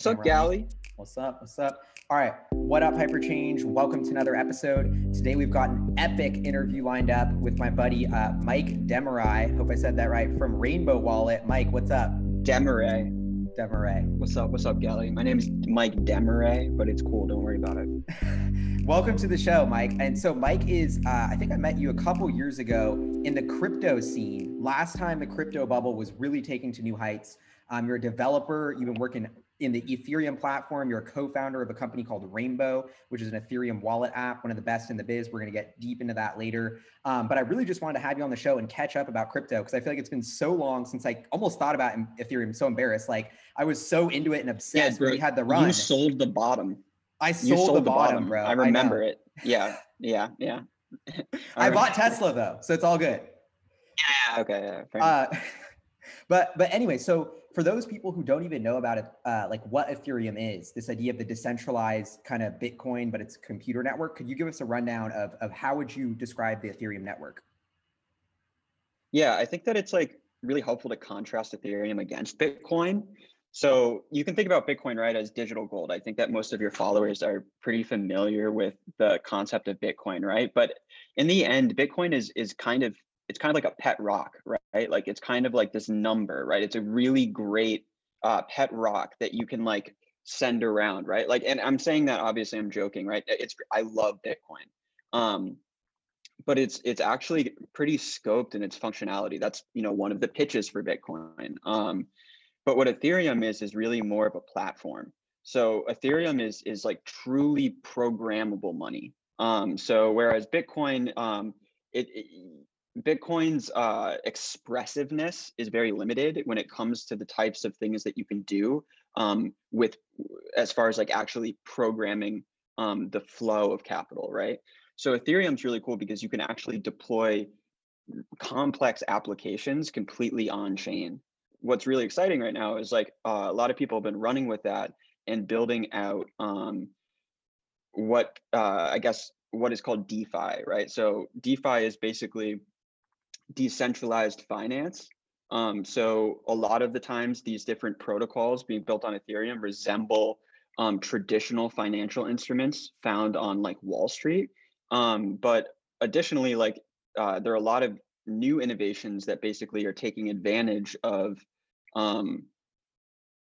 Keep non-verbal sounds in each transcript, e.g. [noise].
What's up, Gally? What's up? What's up? All right. What up, Hyperchange? Welcome to another episode. Today we've got an epic interview lined up with my buddy uh, Mike Demarais. Hope I said that right. From Rainbow Wallet. Mike, what's up? Demarais. Demarais. What's up? What's up, Gally? My name is Mike Demarais, but it's cool. Don't worry about it. [laughs] Welcome to the show, Mike. And so Mike is, uh, I think I met you a couple years ago in the crypto scene. Last time the crypto bubble was really taking to new heights. Um, you're a developer. You've been working in the Ethereum platform. You're a co-founder of a company called Rainbow, which is an Ethereum wallet app, one of the best in the biz. We're going to get deep into that later. Um, but I really just wanted to have you on the show and catch up about crypto because I feel like it's been so long since I almost thought about Ethereum. So embarrassed. Like I was so into it and obsessed. Yeah, bro, we had the run. You sold the bottom. I sold, sold the, the bottom, bottom, bro. I remember I it. Yeah, yeah, yeah. [laughs] I, I bought Tesla though, so it's all good. Yeah. Okay. Yeah. Uh, [laughs] but but anyway, so for those people who don't even know about it, uh, like what Ethereum is, this idea of the decentralized kind of Bitcoin, but it's computer network. Could you give us a rundown of of how would you describe the Ethereum network? Yeah, I think that it's like really helpful to contrast Ethereum against Bitcoin. So you can think about Bitcoin, right, as digital gold. I think that most of your followers are pretty familiar with the concept of Bitcoin, right? But in the end, Bitcoin is is kind of it's kind of like a pet rock, right? Like it's kind of like this number, right? It's a really great uh, pet rock that you can like send around, right? Like, and I'm saying that obviously I'm joking, right? It's I love Bitcoin, um, but it's it's actually pretty scoped in its functionality. That's you know one of the pitches for Bitcoin. Um, but what Ethereum is is really more of a platform. So Ethereum is is like truly programmable money. Um, so whereas Bitcoin, um, it, it Bitcoin's uh, expressiveness is very limited when it comes to the types of things that you can do um, with, as far as like actually programming um, the flow of capital, right? So Ethereum's really cool because you can actually deploy complex applications completely on chain. What's really exciting right now is like uh, a lot of people have been running with that and building out um, what uh, I guess what is called DeFi, right? So DeFi is basically decentralized finance. Um, so a lot of the times these different protocols being built on Ethereum resemble um, traditional financial instruments found on like Wall Street. Um, but additionally, like uh, there are a lot of new innovations that basically are taking advantage of um,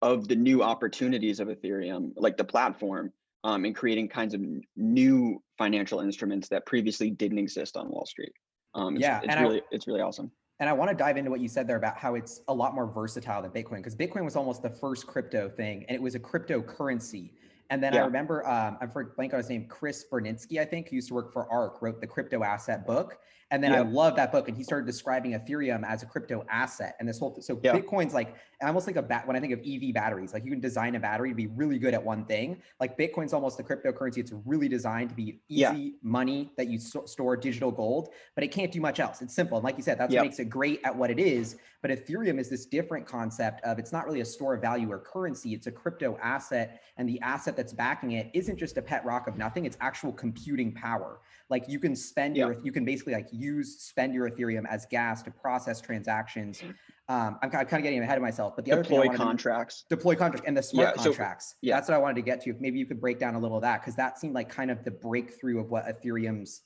of the new opportunities of Ethereum, like the platform, um, and creating kinds of new financial instruments that previously didn't exist on Wall Street. Um, it's, yeah, it's really I, it's really awesome. And I want to dive into what you said there about how it's a lot more versatile than Bitcoin because Bitcoin was almost the first crypto thing, and it was a cryptocurrency. And then yeah. I remember, um, I'm for blank on his name, Chris Burniske, I think, who used to work for ARK, wrote the crypto asset book. And then I love that book. And he started describing Ethereum as a crypto asset. And this whole, so Bitcoin's like I almost like a bat. When I think of EV batteries, like you can design a battery to be really good at one thing. Like Bitcoin's almost a cryptocurrency. It's really designed to be easy yeah. money that you so- store digital gold, but it can't do much else. It's simple. And like you said, that's what makes it great at what it is. But Ethereum is this different concept of it's not really a store of value or currency. It's a crypto asset. And the asset that's backing it isn't just a pet rock of nothing. It's actual computing power. Like you can spend your, you can basically like use, spend your Ethereum as gas to process transactions. Mm. Um, I'm, kind of getting ahead of myself, but the deploy other thing contracts, to, deploy contracts and the smart yeah, contracts. So, yeah. That's what I wanted to get to. Maybe you could break down a little of that. Cause that seemed like kind of the breakthrough of what Ethereum's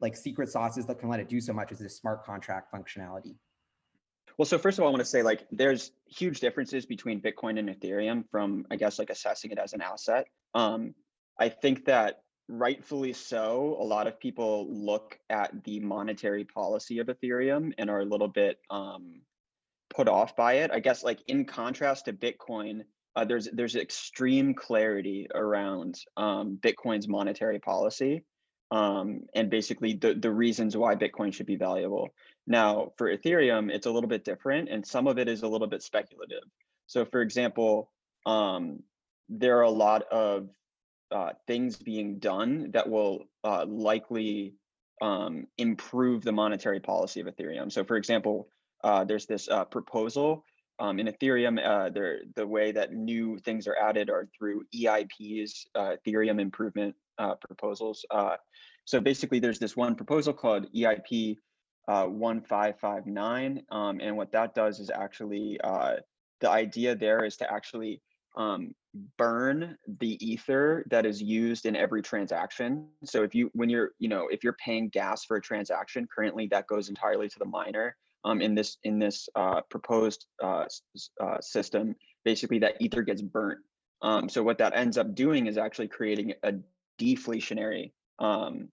like secret sauces that can let it do so much is this smart contract functionality. Well, so first of all, I want to say like there's huge differences between Bitcoin and Ethereum from I guess like assessing it as an asset. Um, I think that rightfully so, a lot of people look at the monetary policy of Ethereum and are a little bit um, put off by it. I guess like in contrast to Bitcoin, uh, there's there's extreme clarity around um, Bitcoin's monetary policy um, and basically the the reasons why Bitcoin should be valuable. Now for Ethereum, it's a little bit different, and some of it is a little bit speculative. So for example, um, there are a lot of uh, things being done that will uh, likely um, improve the monetary policy of Ethereum. So, for example, uh, there's this uh, proposal um, in Ethereum. Uh, the way that new things are added are through EIPs, uh, Ethereum improvement proposals. so basically, there's this one proposal called EIP 1559, um, and what that does is actually the idea there is to actually um, burn the ether that is used in every transaction. So if you when you're you know if you're paying gas for a transaction, currently that goes entirely to the miner. Um, in this in this uh, proposed uh, uh, system, basically that ether gets burnt. Um, so what that ends up doing is actually creating a deflationary. Um,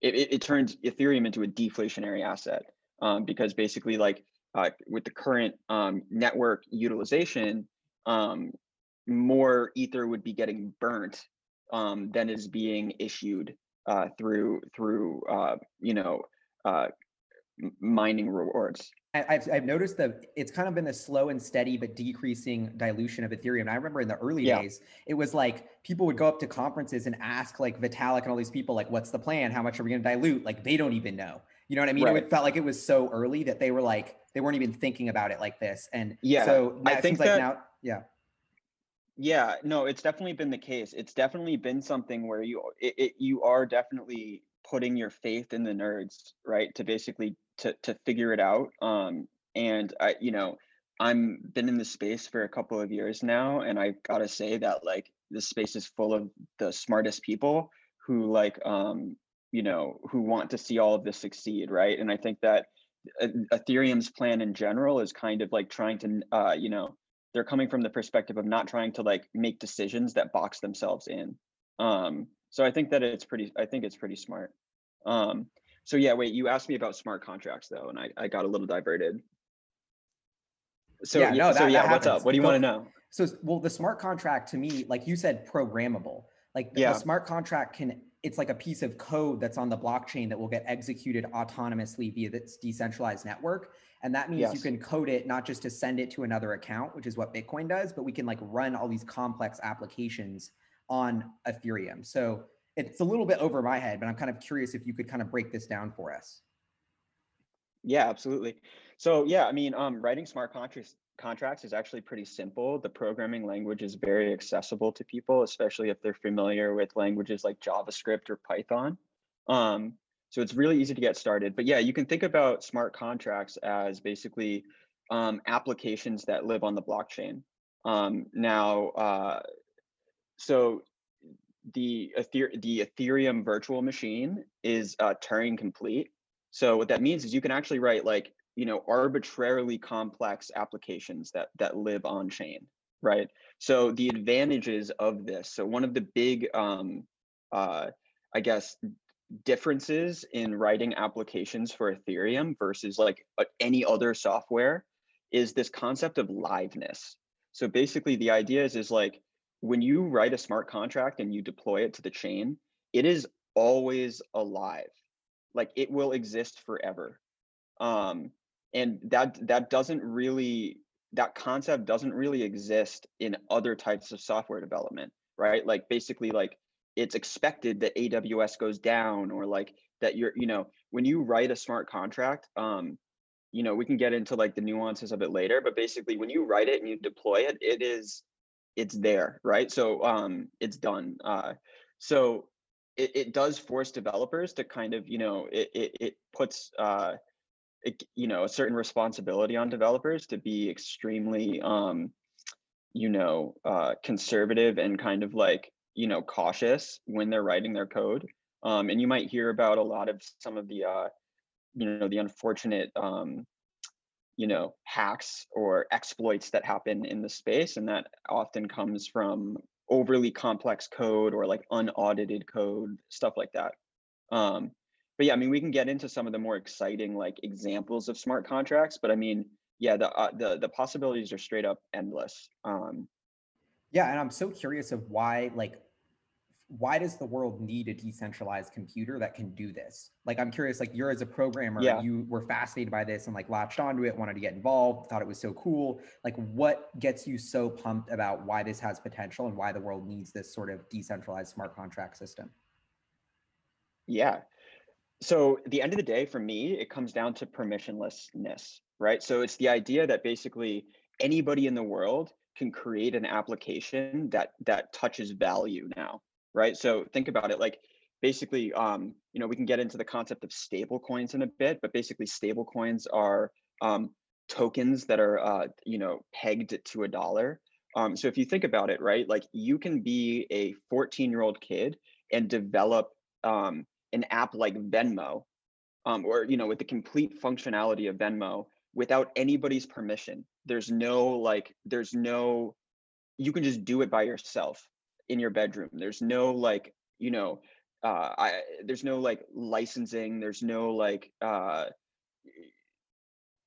it, it, it turns Ethereum into a deflationary asset um, because basically like uh, with the current um, network utilization, um, more ether would be getting burnt um, than is being issued uh, through through uh, you know uh, mining rewards. I've, I've noticed that it's kind of been a slow and steady but decreasing dilution of Ethereum. And I remember in the early yeah. days, it was like people would go up to conferences and ask like Vitalik and all these people, like, what's the plan? How much are we going to dilute? Like they don't even know. You know what I mean? Right. It felt like it was so early that they were like, they weren't even thinking about it like this. And yeah, so I think that, like now, yeah. Yeah, no, it's definitely been the case. It's definitely been something where you it, it, you are definitely putting your faith in the nerds, right? To basically to to figure it out. Um, and I, you know, I'm been in the space for a couple of years now, and I gotta say that like this space is full of the smartest people who like um, you know, who want to see all of this succeed, right? And I think that Ethereum's plan in general is kind of like trying to, uh, you know, they're coming from the perspective of not trying to like make decisions that box themselves in. Um, so I think that it's pretty. I think it's pretty smart. Um, so yeah, wait. You asked me about smart contracts though, and I, I got a little diverted. So yeah, no, that, so yeah, what's up? What do you want to know? So well, the smart contract to me, like you said, programmable. Like the, yeah. the smart contract can it's like a piece of code that's on the blockchain that will get executed autonomously via this decentralized network. And that means yes. you can code it not just to send it to another account, which is what Bitcoin does, but we can like run all these complex applications on Ethereum. So it's a little bit over my head, but I'm kind of curious if you could kind of break this down for us. Yeah, absolutely. So yeah, I mean, um, writing smart contracts contracts is actually pretty simple. The programming language is very accessible to people, especially if they're familiar with languages like JavaScript or Python. Um, so it's really easy to get started. But yeah, you can think about smart contracts as basically um, applications that live on the blockchain. Um, now, uh, so the, Ether- the Ethereum virtual machine is uh, Turing complete. So what that means is you can actually write like you know arbitrarily complex applications that that live on chain, right? So the advantages of this. So one of the big, um, uh, I guess, differences in writing applications for Ethereum versus like any other software is this concept of liveness. So basically the idea is is like when you write a smart contract and you deploy it to the chain, it is always alive. Like it will exist forever. Um, and that that doesn't really that concept doesn't really exist in other types of software development, right? Like basically like it's expected that AWS goes down or like that you're, you know, when you write a smart contract, um, you know, we can get into like the nuances of it later, but basically when you write it and you deploy it, it is, it's there, right? So um, it's done. Uh, so it, it does force developers to kind of, you know, it, it, it puts, uh, you know, a certain responsibility on developers to be extremely, um, you know, uh, conservative and kind of like you know cautious when they're writing their code um, and you might hear about a lot of some of the uh, you know the unfortunate um, you know hacks or exploits that happen in the space and that often comes from overly complex code or like unaudited code stuff like that. Um, but yeah i mean we can get into some of the more exciting like examples of smart contracts but i mean yeah the uh, the, the possibilities are straight up endless um, yeah and i'm so curious of why like why does the world need a decentralized computer that can do this? Like, I'm curious, like you're as a programmer, yeah. you were fascinated by this and like latched onto it, wanted to get involved, thought it was so cool. Like, what gets you so pumped about why this has potential and why the world needs this sort of decentralized smart contract system? Yeah. So, the end of the day, for me, it comes down to permissionlessness, right? So, it's the idea that basically anybody in the world can create an application that that touches value now right? So think about it like basically, um, you know, we can get into the concept of stable coins in a bit, but basically stable coins are um, tokens that are, uh, you know, pegged to a dollar. Um, so if you think about it, right, like you can be a 14 year old kid and develop um, an app like Venmo, um, or you know, with the complete functionality of Venmo without anybody's permission. There's no like, there's no, you can just do it by yourself in your bedroom. There's no like, you know, uh, I there's no like licensing. There's no like uh,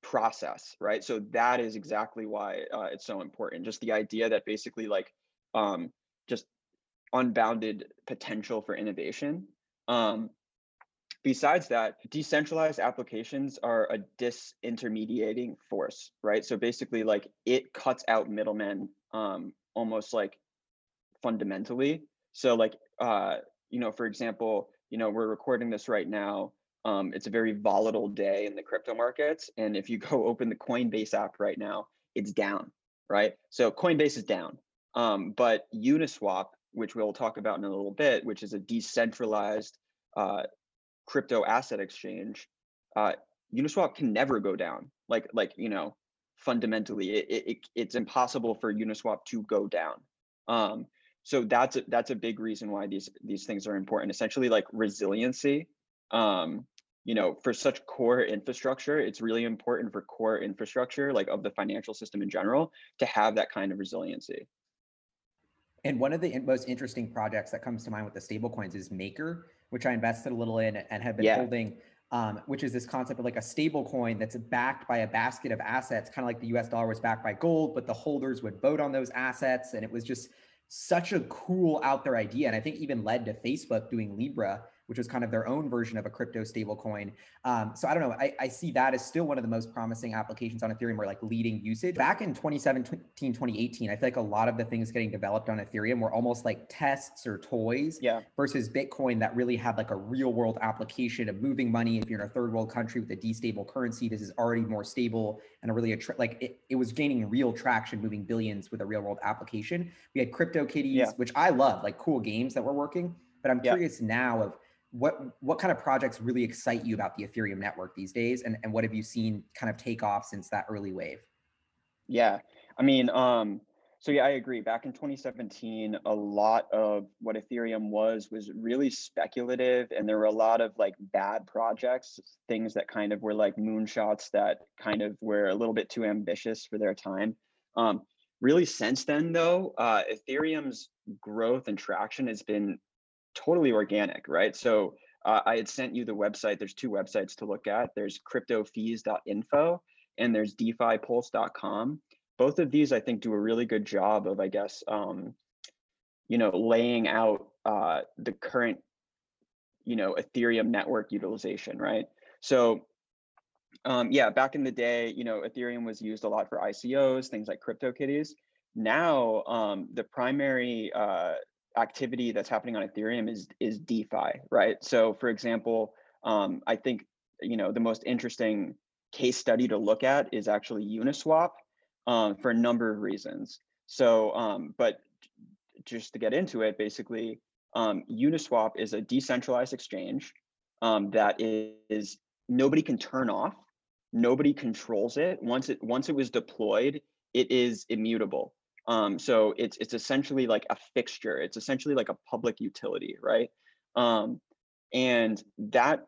process, right? So that is exactly why uh, it's so important. Just the idea that basically like um, just unbounded potential for innovation. Um, besides that, decentralized applications are a disintermediating force, right? So basically, like it cuts out middlemen um, almost like fundamentally. So like uh, you know, for example, you know, we're recording this right now. Um, it's a very volatile day in the crypto markets. And if you [laughs] go open the Coinbase app right now, it's down, right? So Coinbase is down. Um, but Uniswap, which we'll talk about in a little bit, which is a decentralized uh, crypto asset exchange, uh, Uniswap can never go down. Like, like you know, fundamentally, it, it, it's impossible for Uniswap to go down. Um, so that's a, that's a big reason why these these things are important. Essentially, like resiliency. Um, you know, for such core infrastructure, it's really important for core infrastructure, like of the financial system in general, to have that kind of resiliency. And one of the most interesting projects that comes to mind with the stablecoins is Maker, which I invested a little in and have been yeah. holding. Um, which is this concept of like a stable coin that's backed by a basket of assets, kind of like the US dollar was backed by gold, but the holders would vote on those assets. And it was just such a cool out there idea. And I think even led to Facebook doing Libra, which was kind of their own version of a crypto stablecoin. Um, so I don't know. I, I, see that as still one of the most promising applications on Ethereum, where like leading usage. Back in 2017, 2018, I feel like a lot of the things getting developed on Ethereum were almost like tests or toys. Yeah. Versus Bitcoin that really had like a real world application of moving money. If you're in a third world country with a destable currency, this is already more stable and a really attra- like it, it was gaining real traction, moving billions with a real world application. We had Crypto Kitties, yeah. which I love, like cool games that were working. But I'm curious yeah. now of what what kind of projects really excite you about the Ethereum network these days, and and what have you seen kind of take off since that early wave? Yeah, I mean, um, so yeah, I agree. Back in 2017, a lot of what Ethereum was was really speculative, and there were a lot of like bad projects, things that kind of were like moonshots that kind of were a little bit too ambitious for their time. Um, really, since then though, uh, Ethereum's growth and traction has been totally organic, right? So uh, I had sent you the website. There's two websites to look at. There's cryptofees.info and there's defipulse.com. Both of these, I think, do a really good job of, I guess, um, you know, laying out uh, the current, you know, Ethereum network utilization, right? So, um, yeah, back in the day, you know, Ethereum was used a lot for ICOs, things like CryptoKitties. Now, um, the primary uh, activity that's happening on Ethereum is is DeFi, right? So, for example, um, I think you know the most interesting case study to look at is actually Uniswap um, for a number of reasons. So, um, but just to get into it, basically, um, Uniswap is a decentralized exchange um, that is nobody can turn off, nobody controls it. Once it once it was deployed, it is immutable. Um, so it's it's essentially like a fixture. It's essentially like a public utility, right? Um, and that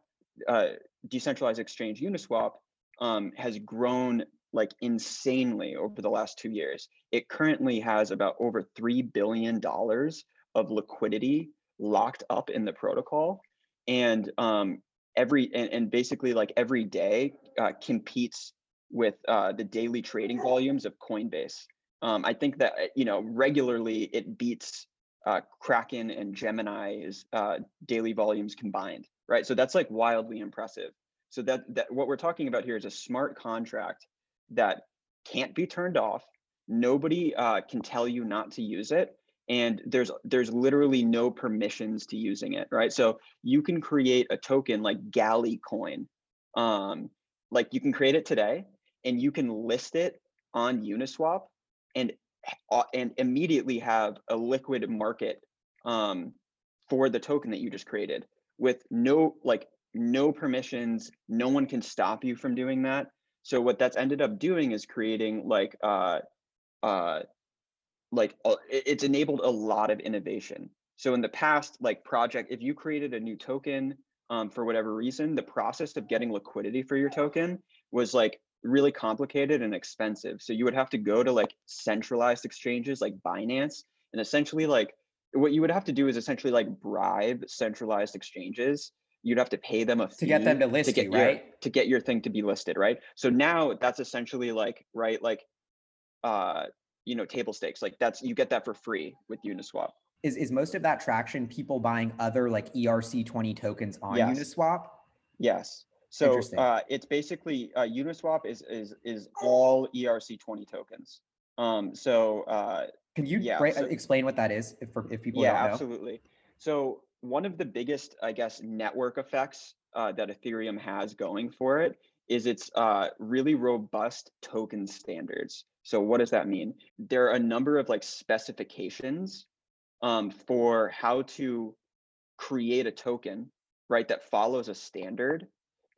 uh, decentralized exchange Uniswap um, has grown like insanely over the last two years. It currently has about over three billion dollars of liquidity locked up in the protocol, and um, every and, and basically like every day uh, competes with uh, the daily trading volumes of Coinbase. Um, I think that you know regularly it beats uh, Kraken and Gemini's uh, daily volumes combined, right? So that's like wildly impressive. So that that what we're talking about here is a smart contract that can't be turned off. Nobody uh, can tell you not to use it, and there's there's literally no permissions to using it, right? So you can create a token like Gally Coin, um, like you can create it today, and you can list it on Uniswap and and immediately have a liquid market um, for the token that you just created with no like no permissions no one can stop you from doing that so what that's ended up doing is creating like uh uh like uh, it's enabled a lot of innovation. So in the past, like project, if you created a new token um, for whatever reason, the process of getting liquidity for your token was like really complicated and expensive. So you would have to go to like centralized exchanges like Binance and essentially like what you would have to do is essentially like bribe centralized exchanges you'd have to pay them a fee to get them to list to get you, your, right? To get your thing to be listed, right? So now that's essentially like, right, like uh, you know, table stakes. Like that's you get that for free with Uniswap. Is is most of that traction people buying other like ERC20 tokens on yes. Uniswap? Yes. So uh, it's basically uh, Uniswap is is is all ERC20 tokens. Um, so uh, can you yeah, so, explain what that is if for, if people yeah, don't know? absolutely. So one of the biggest, I guess, network effects uh, that Ethereum has going for it is its uh, really robust token standards. So what does that mean? There are a number of like specifications um, for how to create a token, right, that follows a standard.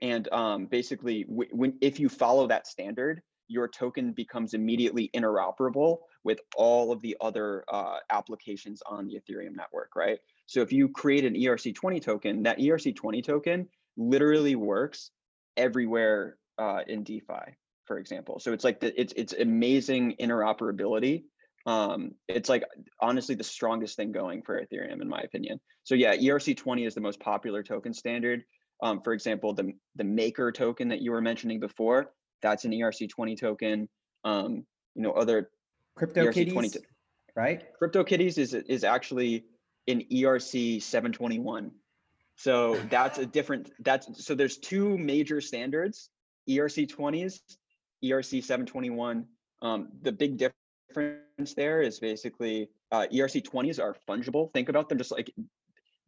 And um, basically, when if you follow that standard, your token becomes immediately interoperable with all of the other uh, applications on the Ethereum network, right? So if you create an ERC20 token, that ERC20 token literally works everywhere uh, in DeFi, for example. So it's like the, it's it's amazing interoperability. Um, it's like honestly the strongest thing going for Ethereum, in my opinion. So yeah, ERC20 is the most popular token standard. Um, for example, the the Maker token that you were mentioning before, that's an ERC20 token. Um, you know, other crypto kitties, right? Crypto kitties is is actually an ERC 721. So [laughs] that's a different, that's, so there's two major standards, ERC 20s, ERC 721. Um, the big difference there is basically uh, ERC 20s are fungible. Think about them just like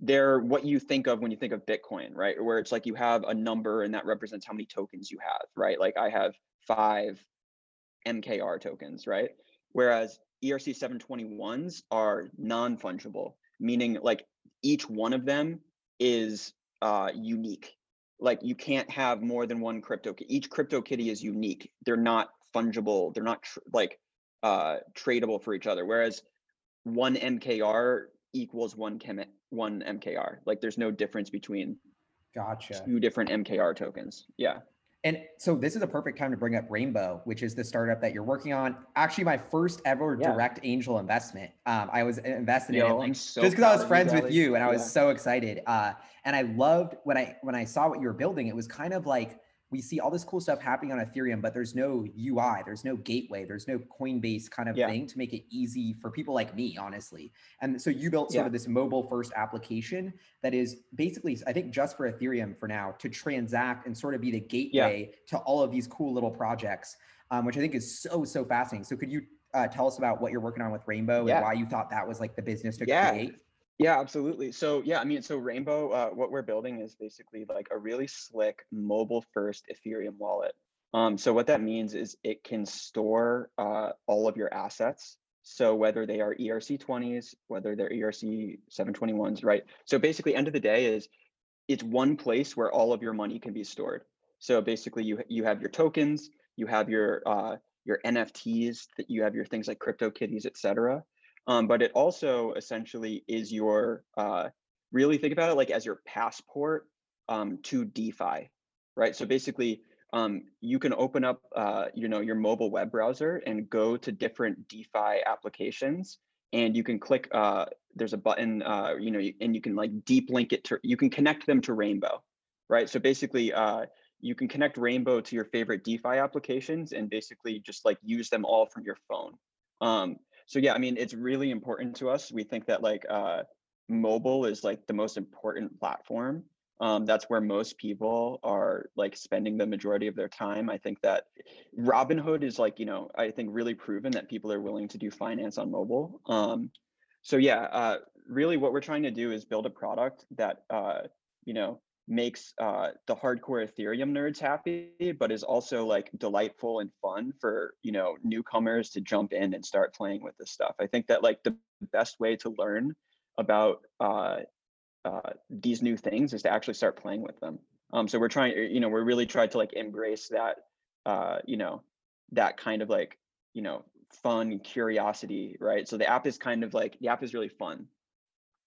they're what you think of when you think of Bitcoin, right? Where it's like you have a number and that represents how many tokens you have, right? Like I have five MKR tokens, right? Whereas ERC 721s are non fungible meaning like each one of them is uh, unique. Like you can't have more than one crypto. Each crypto kitty is unique. They're not fungible. They're not tr- like uh, tradable for each other. Whereas one MKR equals one one MKR. Like there's no difference between gotcha two different MKR tokens. Yeah. And so this is a perfect time to bring up Rainbow, which is the startup that you're working on. Actually, my first ever yeah. direct angel investment. Um, I was invested Yo, in it so just because I was friends with you, and I was yeah. so excited. Uh, and I loved when I when I saw what you were building. It was kind of like we see all this cool stuff happening on Ethereum, but there's no UI, there's no gateway, there's no Coinbase kind of yeah. thing to make it easy for people like me, honestly. And so you built sort yeah. of this mobile first application that is basically, I think, just for Ethereum for now to transact and sort of be the gateway yeah. to all of these cool little projects, um, which I think is so, so fascinating. So could you uh, tell us about what you're working on with Rainbow and why you thought that was like the business to create? Yeah, absolutely. So yeah, I mean, so Rainbow, uh, what we're building is basically like a really slick mobile first Ethereum wallet. Um, so what that means is it can store uh, all of your assets. So whether they are ERC20s, whether they're ERC 721s, right? So basically, end of the day is it's one place where all of your money can be stored. So basically, you you have your tokens, you have your uh, your NFTs, that you have your things like crypto kitties, et cetera. Um, but it also essentially is your uh, really think about it like as your passport um, to DeFi, right? So basically, um, you can open up uh, you know your mobile web browser and go to different DeFi applications, and you can click. Uh, there's a button, uh, you know, and you can like deep link it to. You can connect them to Rainbow, right? So basically, uh, you can connect Rainbow to your favorite DeFi applications and basically just like use them all from your phone. Um, so yeah, I mean, it's really important to us. We think that like uh, mobile is like the most important platform. Um, that's where most people are like spending the majority of their time. I think that Robinhood is like, you know, I think really proven that people are willing to do finance on mobile. Um, so yeah, uh, really what we're trying to do is build a product that, uh, you know, makes uh, the hardcore Ethereum nerds happy, but is also like delightful and fun for you know newcomers to jump in and start playing with this stuff. I think that like the best way to learn about uh, uh, these new things is to actually start playing with them. Um, so we're trying, you know, we're really trying to like embrace that, uh, you know, that kind of like you know fun curiosity, right? So the app is kind of like the app is really fun.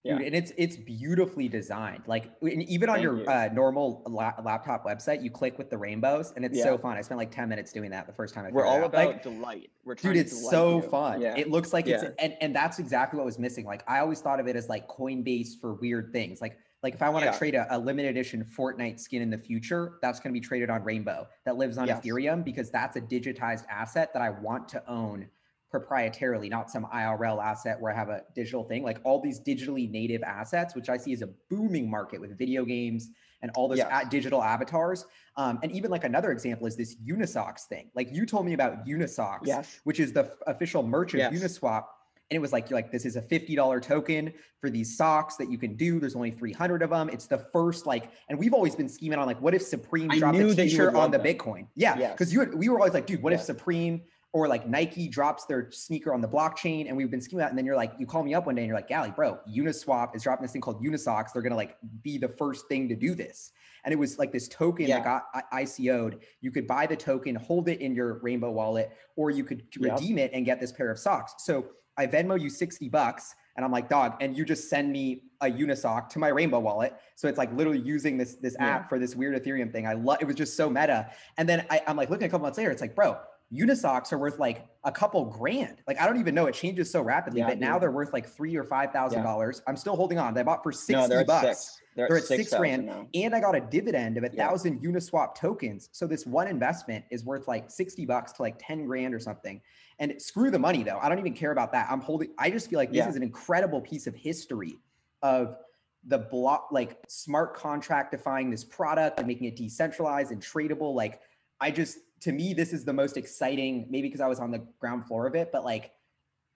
Yeah. Dude, and it's it's beautifully designed. Like even on Thank your you. uh, normal la- laptop website, you click with the rainbows, and it's yeah. so fun. I spent like ten minutes doing that the first time. I We're all about like, delight. We're dude, it's so you. fun. Yeah. It looks like it's and and that's exactly what was missing. Like I always thought of it as like Coinbase for weird things. Like like if I want to trade a, a, limited edition Fortnite skin in the future, that's going to be traded on Rainbow that lives on yes. Ethereum because that's a digitized asset that I want to own proprietarily, not some IRL asset where I have a digital thing. Like all these digitally native assets, which I see as a booming market with video games and all those yes. digital avatars. Um, and even like another example is this Unisocks thing. Like you told me about Unisocks, yes. which is the f- official merch of yes. Uniswap. And it was like, you're like, this is a $50 token for these socks that you can do. There's only 300 of them. It's the first like, and we've always been scheming on like, what if Supreme dropped a t-shirt on the them. Bitcoin? Yeah. Cause you, we were always like, dude, what if Supreme or like Nike drops their sneaker on the blockchain and we've been scheming that. And then you're like, you call me up one day and you're like, Gally, bro, Uniswap is dropping this thing called Unisocks. They're going to like be the first thing to do this. And it was like this token yeah. that got ICO'd. You could buy the token, hold it in your Rainbow wallet, or you could yep. redeem it and get this pair of socks. So I Venmo you 60 bucks and I'm like, dog, and you just send me a Unisock to my Rainbow wallet. So it's like literally using this this yeah. app for this weird Ethereum thing. I love it was just so meta. And then I, I'm like looking a couple months later, it's like, bro, Unisocks are worth like a couple grand. Like I don't even know. It changes so rapidly, yeah, but now they're worth like three or five thousand yeah. dollars. I'm still holding on. They bought for sixty no, they're bucks. Six. They're, they're, at six, six grand, now. and I got a dividend of a yeah. thousand Uniswap tokens. So this one investment is worth like sixty bucks to like ten grand or something. And screw the money though. I don't even care about that. I'm holding. I just feel like this is an incredible piece of history of the block, like smart contract defying this product and making it decentralized and tradable. Like I just to me, this is the most exciting, maybe because I was on the ground floor of it, but like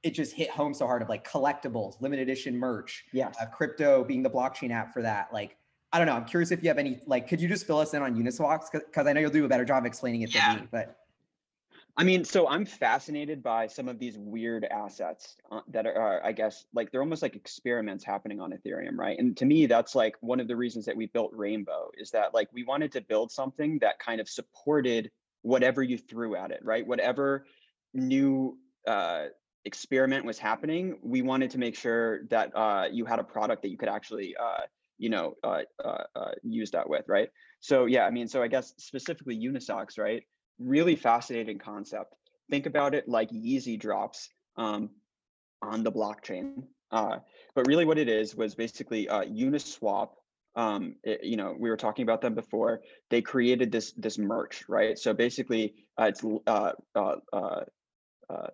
it just hit home so hard of like collectibles, limited edition merch, yeah, Uh, crypto being the blockchain app for that. Like, I don't know. I'm curious if you have any, like, could you just fill us in on Uniswap? Because I know you'll do a better job explaining it yeah. than me, but. I mean, so I'm fascinated by some of these weird assets uh, that are, I guess, like they're almost like experiments happening on Ethereum, right? And to me, that's like one of the reasons that we built Rainbow is that like we wanted to build something that kind of supported whatever you threw at it, right? Whatever new uh, experiment was happening, we wanted to make sure that uh, you had a product that you could actually, uh, you know, uh, uh, uh, use that with, right? So yeah, I mean, so I guess specifically Unisocks, right? Really fascinating concept. Think about it like Yeezy drops um, on the blockchain. but really, what it is was basically Uniswap um, it, you know, we were talking about them before. They created this this merch, right? So basically, uh, it's uh, uh, uh, uh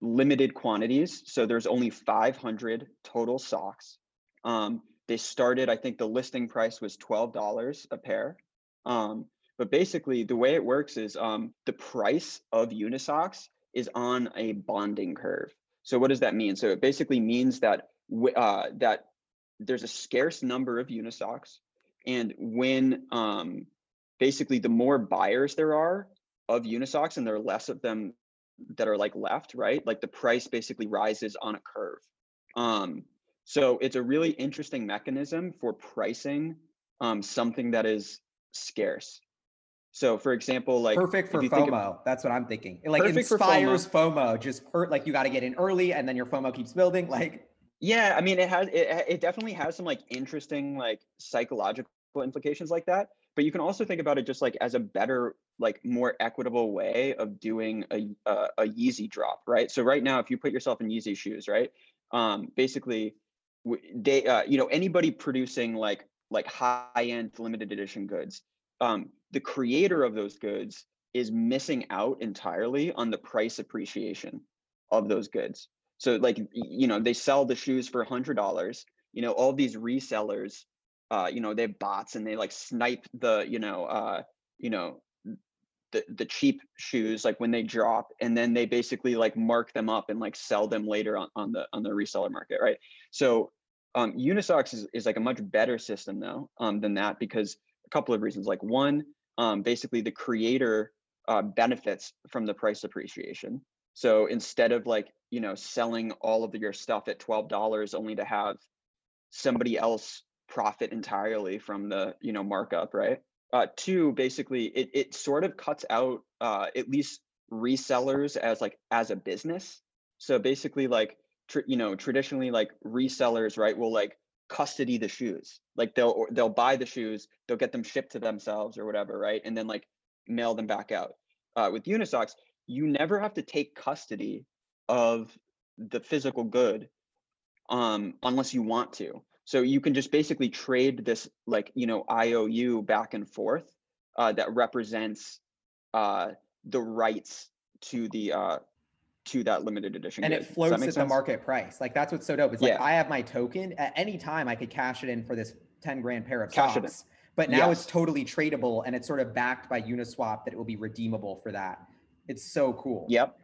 limited quantities. So there's only 500 total socks. Um, they started, I think the listing price was $12 a pair. Um, but basically, the way it works is um, the price of Unisocks is on a bonding curve. So what does that mean? So it basically means that uh, that there's a scarce number of unisocks and when um, basically the more buyers there are of unisocks and there are less of them that are like left right like the price basically rises on a curve um, so it's a really interesting mechanism for pricing um, something that is scarce so for example, like perfect for FOMO. That's what I'm thinking. It like inspires FOMO. FOMO. Just per, like you got to get in early and then your FOMO keeps building. Like yeah, I mean, it has it, it definitely has some like interesting like psychological implications like that. But you can also think about it just like as a better, like more equitable way of doing a a, a Yeezy drop, right? So right now, if you put yourself in Yeezy shoes, right, um, basically, they uh, you know anybody producing like like high end limited edition goods, um, the creator of those goods is missing out entirely on the price appreciation of those goods so like you know they sell the shoes for a hundred dollars you know all these resellers uh you know they have bots and they like snipe the you know uh you know the the cheap shoes like when they drop and then they basically like mark them up and like sell them later on, on the on the reseller market right? So um unisocks is, is like a much better system though um than that because a couple of reasons. Like one um basically the creator uh benefits from the price appreciation so instead of like, you know, selling all of your stuff at $12 only to have somebody else profit entirely from the, you know, markup, right? Uh, two, basically, it, it sort of cuts out, uh, at least resellers as like as a business. So basically, like tr- you know, traditionally, like resellers, right, will like custody the shoes. Like they'll they'll buy the shoes, they'll get them shipped to themselves or whatever, right, and then like mail them back out. Uh, with Unisocks, you never have to take custody of the physical good um, unless you want to. So you can just basically trade this like you know IOU back and forth uh, that represents uh, the rights to the uh, to that limited edition. And good. it floats at sense? the market price. Like that's what's so dope. It's Yeah. like I have my token at any time. I could cash it in for this ten grand pair of Cash socks. But now it's totally tradable, and it's sort of backed by Uniswap that it will be redeemable for that. It's so cool. Yep.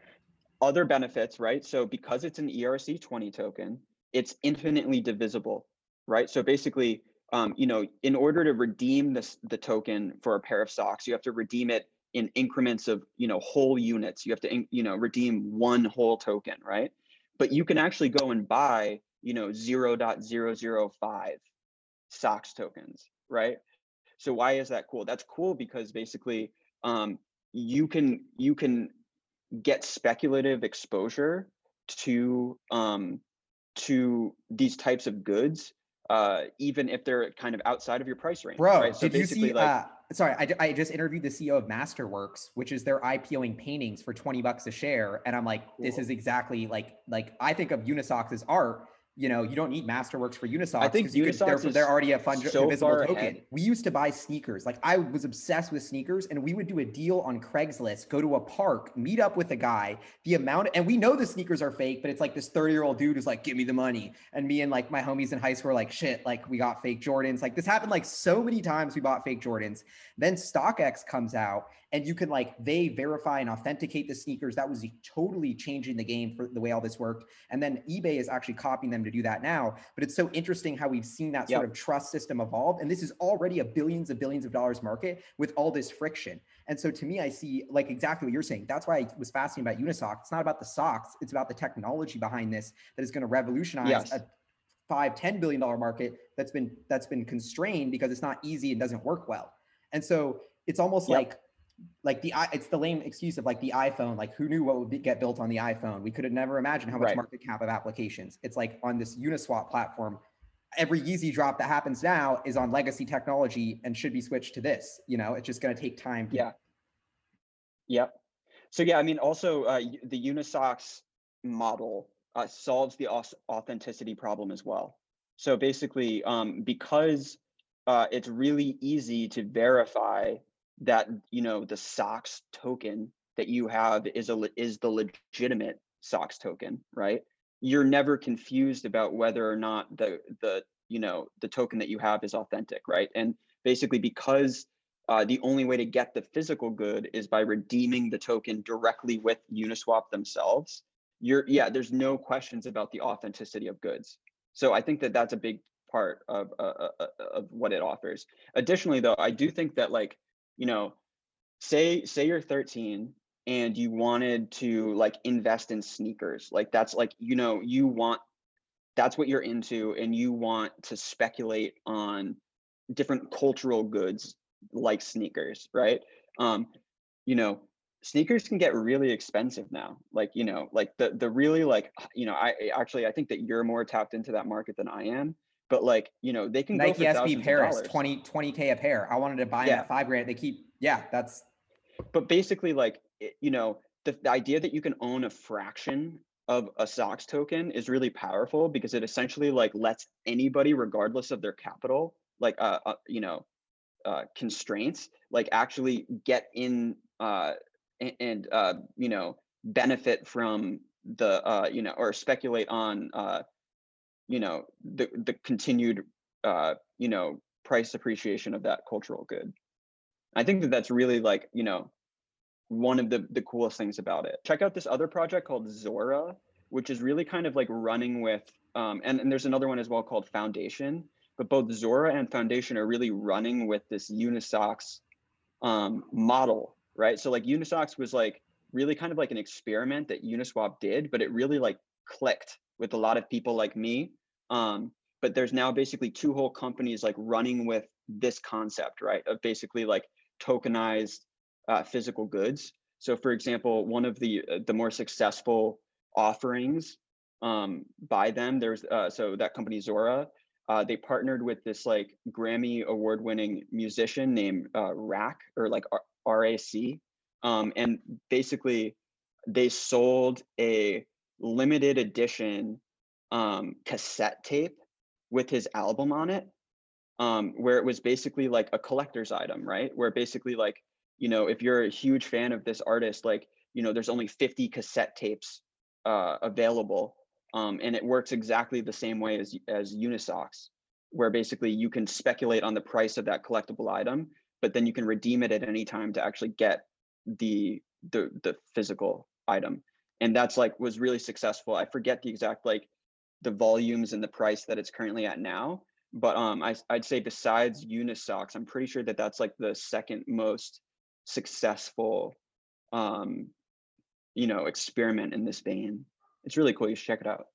Other benefits, right? So because it's an ERC20 token, it's infinitely divisible, right? So basically, um, you know, in order to redeem this the token for a pair of socks, you have to redeem it in increments of, you know, whole units. You have to, you know, redeem one whole token, right? But you can actually go and buy, you know, 0.005 socks tokens, right? So why is that cool? That's cool because basically, um, you can you can get speculative exposure to um to these types of goods uh even if they're kind of outside of your price range Bro, right so did you basically see? like uh, sorry, I, I just interviewed the CEO of Masterworks, which is their IPOing paintings for twenty bucks a share, and I'm like, this is exactly like like I think of Unisocks as art. You know, you don't need Masterworks for Unisocks think because you could, Unisocks they're, is they're already a fungible so divisible token. ahead. We used to buy sneakers. Like I was obsessed with sneakers, and we would do a deal on Craigslist, go to a park, meet up with a guy. The amount, and we know the sneakers are fake, but it's like this 30 year old dude who's like, give me the money. And me and like my homies in high school were like, shit, like we got fake Jordans. Like this happened like so many times we bought fake Jordans. Then StockX comes out and you can like they verify and authenticate the sneakers. That was totally changing the game for the way all this worked. And then eBay is actually copying them to do that now. But it's so interesting how we've seen that sort Yep. of trust system evolve. And this is already a billions of billions of dollars market with all this friction. And so to me, I see like exactly what you're saying. That's why I was fascinated about Unisoc. It's not about the socks, it's about the technology behind this that is going to revolutionize Yes. a five, ten billion dollar market that's been that's been constrained because it's not easy and doesn't work well. And so it's almost Yep. like like the it's the lame excuse of like the iPhone. Like who knew what would be, get built on the iPhone? We could have never imagined how much Right. market cap of applications. It's like on this Uniswap platform. Every Yeezy drop that happens now is on legacy technology and should be switched to this. You know, it's just going to take time. To, Yeah. Yep. So yeah, I mean, also uh, the Unisocks model uh, solves the authenticity problem as well. So basically, um, because uh, it's really easy to verify that you know the socks token that you have is a is the legitimate socks token, right? You're never confused about whether or not the the you know the token that you have is authentic, right? And basically, because uh, the only way to get the physical good is by redeeming the token directly with Uniswap themselves. You're yeah, there's no questions about the authenticity of goods. So I think that that's a big part of uh, uh, uh, of what it offers. Additionally, though, I do think that like you know, say say you're 13 and you wanted to like invest in sneakers, like that's like you know you want that's what you're into and you want to speculate on different cultural goods like sneakers, right? Um, you know, sneakers can get really expensive now. Like, you know, like the the really like, you know, I actually I think that you're more tapped into that market than I am. But like, you know, they can go Nike for SB thousands of Paris, dollars. 20, 20K a pair. I wanted to buy them Yeah. at five grand. They keep, yeah, that's But basically, like, it- you know, the, the idea that you can own a fraction of a socks token is really powerful because it essentially like lets anybody, regardless of their capital, like, uh, uh you know, uh, constraints, like actually get in uh, a- and uh, you know benefit from the uh, you know or speculate on uh, you know the the continued uh, you know price appreciation of that cultural good. I think that that's really like you know one of the the coolest things about it. Check out this other project called Zora, which is really kind of like running with um, and, and there's another one as well called Foundation. But both Zora and Foundation are really running with this Unisocks um, model, right? So like Unisocks was like really kind of like an experiment that Uniswap did, but it really like clicked with a lot of people like me. Um, but there's now basically two whole companies like running with this concept, right? Of basically like tokenized uh, physical goods. So for example, one of the uh, the more successful offerings um, by them, there's uh, so that company Zora, uh, they partnered with this like Grammy award winning musician named uh, Rack or like RAC. Um, and basically they sold a limited edition um, cassette tape with his album on it, um, where it was basically like a collector's item, right? Where basically like, you know, if you're a huge fan of this artist, like, you know, there's only 50 cassette tapes uh, available. Um, and it works exactly the same way as, as Unisocks, where basically you can speculate on the price of that collectible item, but then you can redeem it at any time to actually get the the the physical item and that's like was really successful i forget the exact like the volumes and the price that it's currently at now but um I, i'd say besides unisocks i'm pretty sure that that's like the second most successful um you know experiment in this vein it's really cool you should check it out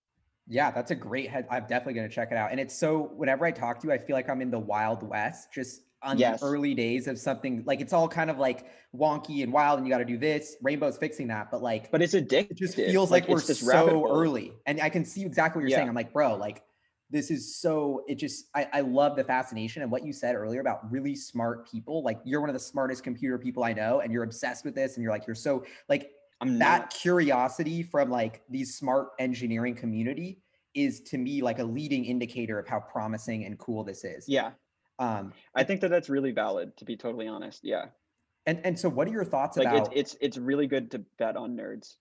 yeah, that's a great head. I'm definitely going to check it out. And it's so whenever I talk to you, I feel like I'm in the Wild West, just on yes. the early days of something like it's all kind of like wonky and wild and you got to do this rainbow's fixing that but like but it's addictive it just feels like, like we're just so early. And i can see exactly what you're yeah. saying i'm like bro like this is so it just I, I love the fascination and what you said earlier about really smart people. Like you're one of the smartest computer people i know and you're obsessed with this and you're like you're so like I'm that not. curiosity from like these smart engineering community is to me like a leading indicator of how promising and cool this is. Yeah um, I think that that's really valid, to be totally honest. Yeah. And and so, what are your thoughts like about? It's, it's it's really good to bet on nerds.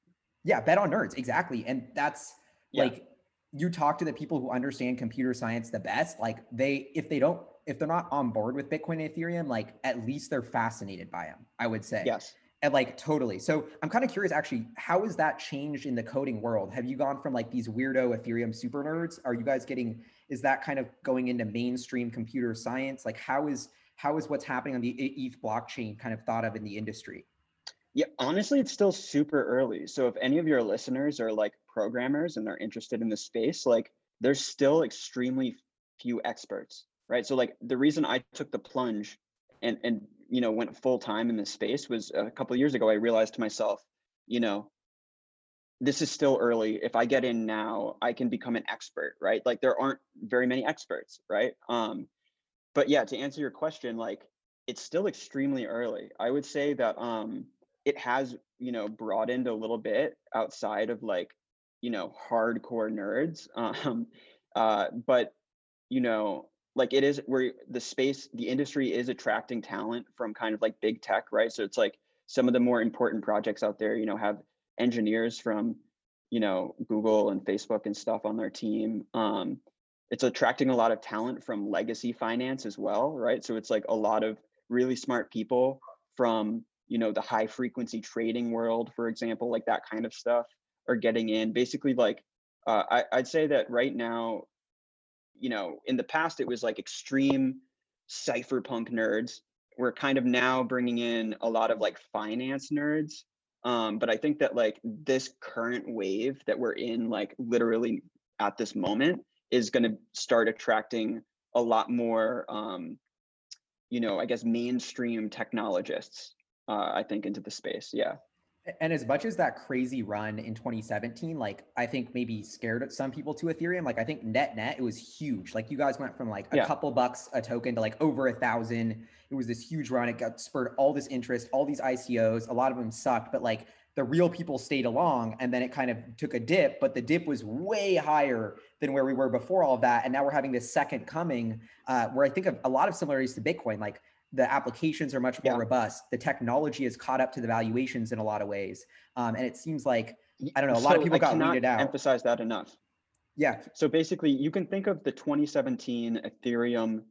Yeah, bet on nerds exactly, and that's yeah. like you talk to the people who understand computer science the best. Like they, if they don't, if they're not on board with Bitcoin and Ethereum, like at least they're fascinated by them. I would say. Yes. And like totally. So I'm kind of curious actually, how has that changed in the coding world? Have you gone from like these weirdo Ethereum super nerds? Are you guys getting is that kind of going into mainstream computer science? Like how is how is what's happening on the ETH blockchain kind of thought of in the industry? Yeah, honestly, it's still super early. So if any of your listeners are like programmers and they're interested in the space, like there's still extremely few experts, right? So like the reason I took the plunge and and you know went full time in this space was a couple years ago. I realized to myself, you know, this is still early. If I get in now, I can become an expert, right? Like there aren't very many experts, right? Um, but yeah, to answer your question, like it's still extremely early. I would say that um, it has, you know, broadened a little bit outside of like, you know, hardcore nerds. [laughs] Um, uh, but you know, like it is where the space, the industry is attracting talent from kind of like big tech, right? So it's like some of the more important projects out there, you know, have engineers from you know google and facebook and stuff on their team um, it's attracting a lot of talent from legacy finance as well right? So it's like a lot of really smart people from you know the high frequency trading world for example like that kind of stuff are getting in. Basically like uh, I, i'd say that right now you know in the past it was like extreme cypherpunk nerds. We're kind of now bringing in a lot of like finance nerds um, but I think that like this current wave that we're in, like literally at this moment, is going to start attracting a lot more, um, you know, I guess mainstream technologists. Uh, I think into the space. Yeah. And as much as that crazy run in 2017, like I think maybe scared some people to Ethereum. Like I think net net, it was huge. Like you guys went from like a yeah. couple bucks a token to like over a thousand. It was this huge run. It got spurred all this interest, all these ICOs. A lot of them sucked, but like the real people stayed along and then it kind of took a dip, but the dip was way higher than where we were before all that. And now we're having this second coming uh, where I think of a lot of similarities to Bitcoin. Like the applications are much more yeah. robust. The technology has caught up to the valuations in a lot of ways. Um, and it seems like, I don't know, a lot of people I got weeded out. emphasize that enough. Yeah. So basically you can think of the 2017 Ethereum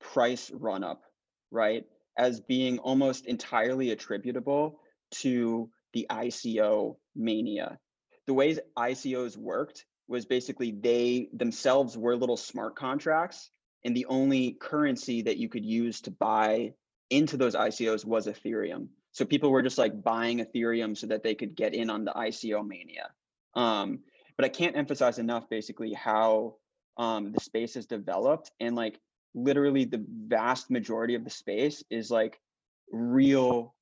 price run up, right? As being almost entirely attributable to the ICO mania. The ways ICOs worked was basically they themselves were little smart contracts and the only currency that you could use to buy into those ICOs was Ethereum. So people were just like buying Ethereum so that they could get in on the ICO mania. Um, but I can't emphasize enough basically how um, the space has developed and like literally the vast majority of the space is like real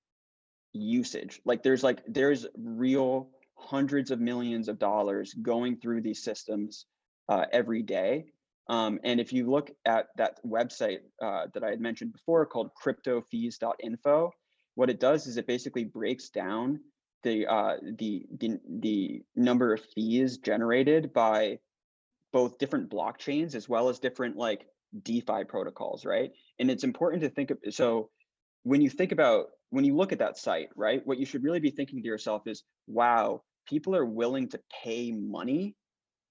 usage. Like there's like there's real hundreds of millions of dollars going through these systems uh, every day. Um, and if you look at that website uh, that I had mentioned before called cryptofees.info, what it does is it basically breaks down the uh, the the the number of fees generated by both different blockchains as well as different like DeFi protocols, right? And it's important to think of so when you think about when you look at that site, right? What you should really be thinking to yourself is, wow, people are willing to pay money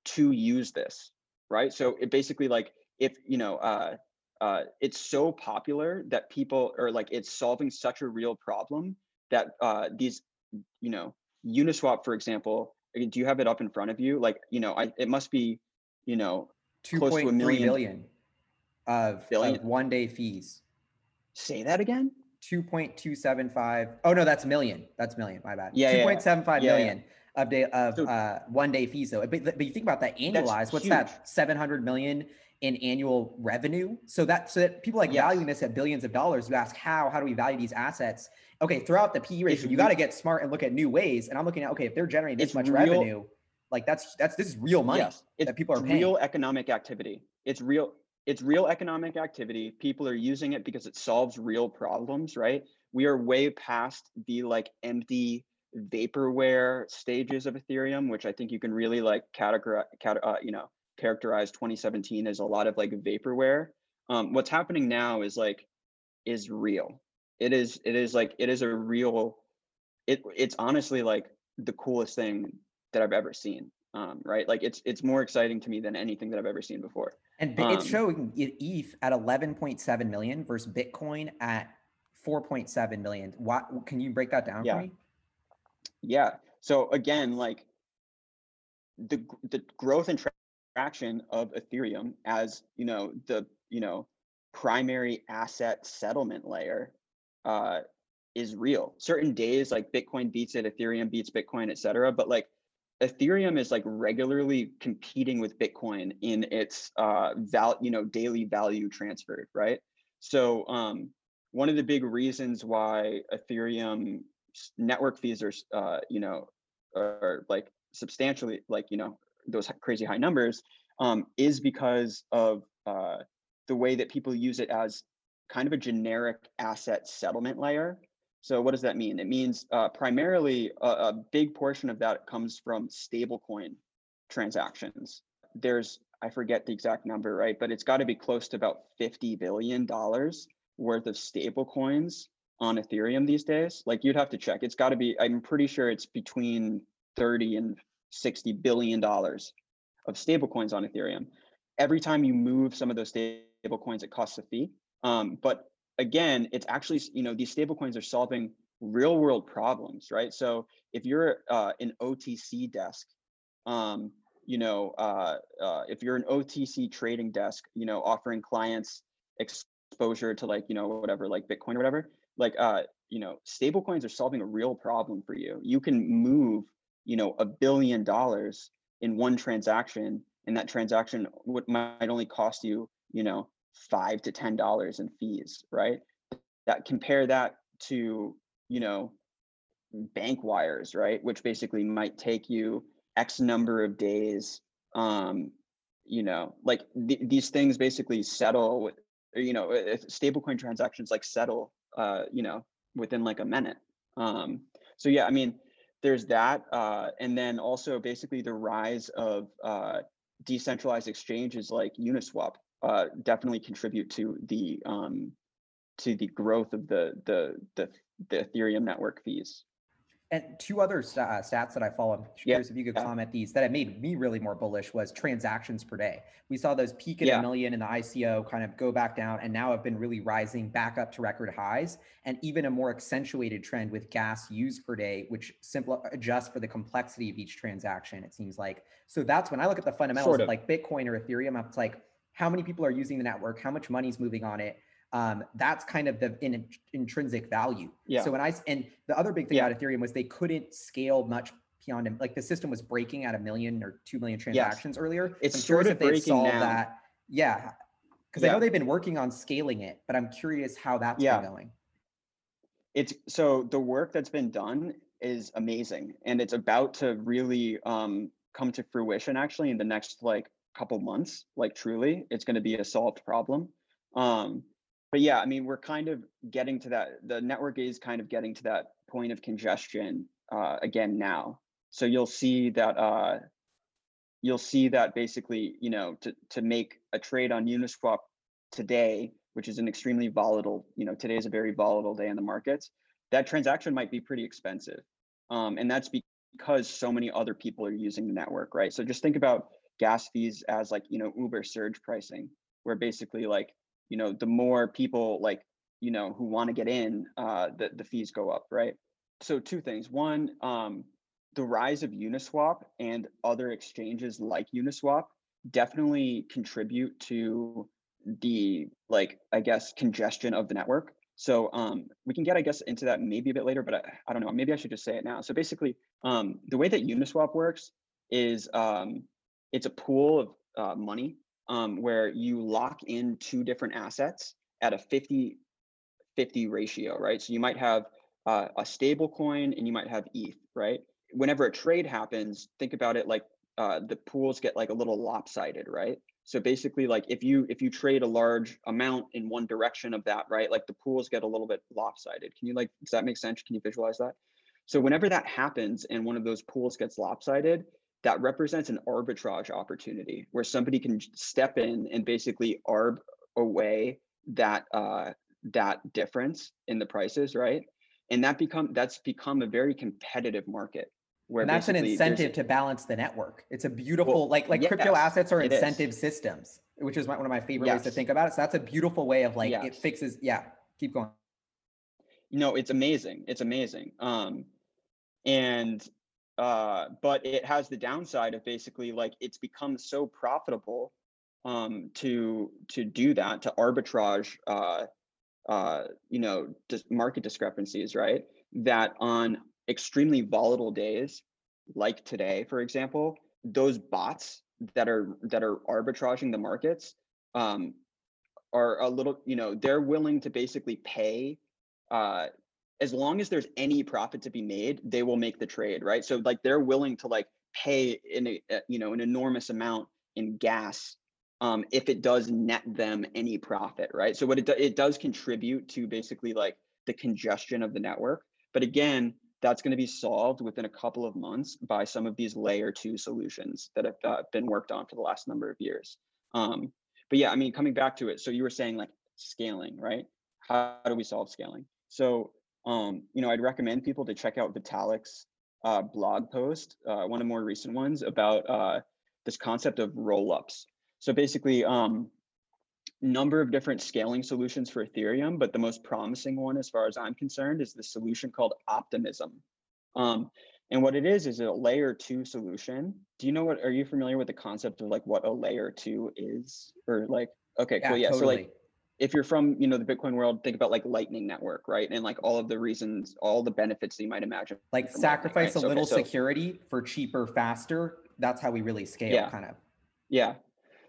to use this, right? So it basically like if you know uh, uh, it's so popular that people are like it's solving such a real problem that uh, these you know Uniswap, for example, do you have it up in front of you? Like you know, I it must be you know two point three billion of, billion? of one day fees. Say that again. 2.275. Oh no, that's a million. That's a million. My bad. Yeah. 2.75 yeah, million. Of day of uh, one day fees though. But, but you think about that annualized, what's huge. that? 700 million in annual revenue. So that so that people like yes. valuing this at billions of dollars. You ask how? How do we value these assets? Okay, throughout the PE ratio, you got to get smart and look at new ways. And I'm looking at okay, if they're generating this much real, revenue, like that's that's this is real money yes, it's, that people are paying. Real economic activity. It's real. It's real economic activity. People are using it because it solves real problems, right? We are way past the like empty vaporware stages of Ethereum, which I think you can really like categorize, uh, you know, characterize 2017 as a lot of like vaporware. Um, what's happening now is like is real. It is it is like it is a real. It it's honestly like the coolest thing that I've ever seen. Um, right, like it's it's more exciting to me than anything that I've ever seen before. And um, it's showing ETH at 11.7 million versus Bitcoin at 4.7 million. What can you break that down yeah. for me? Yeah. So again, like the the growth and traction of Ethereum as you know the you know primary asset settlement layer uh, is real. Certain days like Bitcoin beats it, Ethereum beats Bitcoin, et cetera. But like Ethereum is like regularly competing with Bitcoin in its uh, val you know daily value transferred, right? So um, one of the big reasons why Ethereum network fees are uh, you know are like substantially like you know those crazy high numbers um, is because of uh, the way that people use it as kind of a generic asset settlement layer. So what does that mean? It means uh, primarily a, a, big portion of that comes from stablecoin transactions. There's I forget the exact number, right? But it's got to be close to about fifty billion dollars worth of stablecoins on Ethereum these days. Like you'd have to check. It's got to be. I'm pretty sure it's between 30 and 60 billion dollars of stablecoins on Ethereum. Every time you move some of those stablecoins, it costs a fee. Um, but again, it's actually you know these stablecoins are solving real world problems, right? So if you're uh, an OTC desk, um, you know, uh, uh, if you're an OTC trading desk, you know, offering clients exposure to like you know whatever like Bitcoin or whatever, like uh you know stablecoins are solving a real problem for you. You can move you know a billion dollars in one transaction and that transaction would might only cost you you know five to ten dollars in fees right? That compare that to you know bank wires right? Which basically might take you x number of days um you know like th- these things basically settle with you know stablecoin transactions like settle uh, you know, within like a minute. Um, so yeah, I mean, there's that, uh, and then also basically the rise of uh, decentralized exchanges like Uniswap uh, definitely contribute to the um, to the growth of the the the, the Ethereum network fees. And two other uh, stats that I follow, I'm curious yeah. if you could comment these that have made me really more bullish was transactions per day. We saw those peak at yeah. a million in the ICO kind of go back down and now have been really rising back up to record highs and even a more accentuated trend with gas used per day, which simply adjusts for the complexity of each transaction, it seems like. So that's when I look at the fundamentals sort of. like Bitcoin or Ethereum, it's like how many people are using the network, how much money is moving on it, um, that's kind of the in, intrinsic value. Yeah. So when I and the other big thing yeah. about Ethereum was they couldn't scale much beyond like the system was breaking at a million or two million transactions yes. earlier. It's I'm sort of breaking solved now. that. Yeah, because yeah. I know they've been working on scaling it, but I'm curious how that's yeah. been going. it's so the work that's been done is amazing and it's about to really um, come to fruition actually in the next like couple months like truly it's going to be a solved problem um, but yeah i mean we're kind of getting to that the network is kind of getting to that point of congestion uh, again now so you'll see that uh, you'll see that basically you know to, to make a trade on uniswap today which is an extremely volatile you know today is a very volatile day in the markets that transaction might be pretty expensive um, and that's because so many other people are using the network, right? So just think about gas fees as like, you know, Uber surge pricing, where basically like, you know, the more people like, you know, who want to get in, uh, the, the fees go up, right? So two things. One, um, the rise of Uniswap and other exchanges like Uniswap definitely contribute to the like I guess congestion of the network. So um, we can get, I guess, into that maybe a bit later, but I, I, don't know. Maybe I should just say it now. So basically, um, the way that Uniswap works is um, it's a pool of uh, money um, where you lock in two different assets at a 50 50 ratio, right? So you might have uh, a stable coin and you might have ETH, right? Whenever a trade happens, think about it like uh, the pools get like a little lopsided, right? So basically, like if you if you trade a large amount in one direction of that, right, like the pools get a little bit lopsided. Can you like does that make sense? Can you visualize that? So whenever that happens and one of those pools gets lopsided, that represents an arbitrage opportunity where somebody can step in and basically arb away that uh, that difference in the prices, right? And that become that's become a very competitive market where and that's an incentive to balance the network. It's a beautiful well, like like yes, crypto assets are incentive systems, which is one of my favorite yes. ways to think about it. So that's a beautiful way of like yes. it fixes. Yeah, keep going. You know, it's amazing. It's amazing. Um, and uh, but it has the downside of basically like it's become so profitable um to to do that to arbitrage uh uh you know just market discrepancies right? That on extremely volatile days like today for example those bots that are that are arbitraging the markets um, are a little you know they're willing to basically pay uh, as long as there's any profit to be made they will make the trade right so like they're willing to like pay in a you know an enormous amount in gas um, if it does net them any profit right so what it, do, it does contribute to basically like the congestion of the network but again that's going to be solved within a couple of months by some of these layer two solutions that have uh, been worked on for the last number of years. Um, but yeah, I mean, coming back to it, so you were saying like scaling, right? How do we solve scaling? So, um, you know, I'd recommend people to check out Vitalik's uh, blog post, uh, one of the more recent ones about uh, this concept of rollups. So basically, um, number of different scaling solutions for Ethereum, but the most promising one, as far as I'm concerned, is the solution called Optimism. Um, and what it is is a layer two solution. Do you know what? Are you familiar with the concept of like what a layer two is, or like? Okay, yeah, cool. Yeah. Totally. So like, if you're from you know the Bitcoin world, think about like Lightning Network, right? And like all of the reasons, all the benefits that you might imagine. Like sacrifice Lightning, right? a little so, security for cheaper, faster. That's how we really scale, yeah. kind of. Yeah.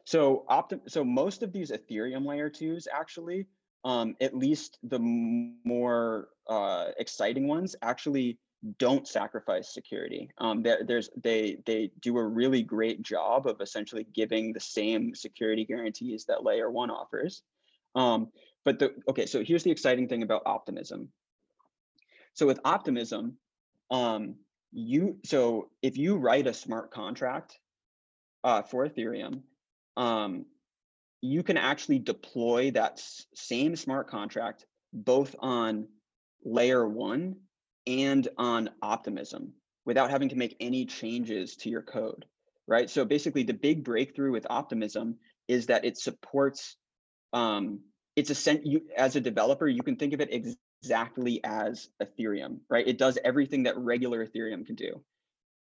So optim- so most of these Ethereum layer twos actually, um, at least the more uh, exciting ones actually don't sacrifice security. Um, there, there's they they do a really great job of essentially giving the same security guarantees that layer one offers. Um, but the okay, so here's the exciting thing about optimism. So with optimism, um, you so if you write a smart contract uh, for Ethereum um, you can actually deploy that same smart contract both on layer one and on optimism without having to make any changes to your code right so basically the big breakthrough with optimism is that it supports um, it's a sent you as a developer you can think of it exactly as ethereum right it does everything that regular ethereum can do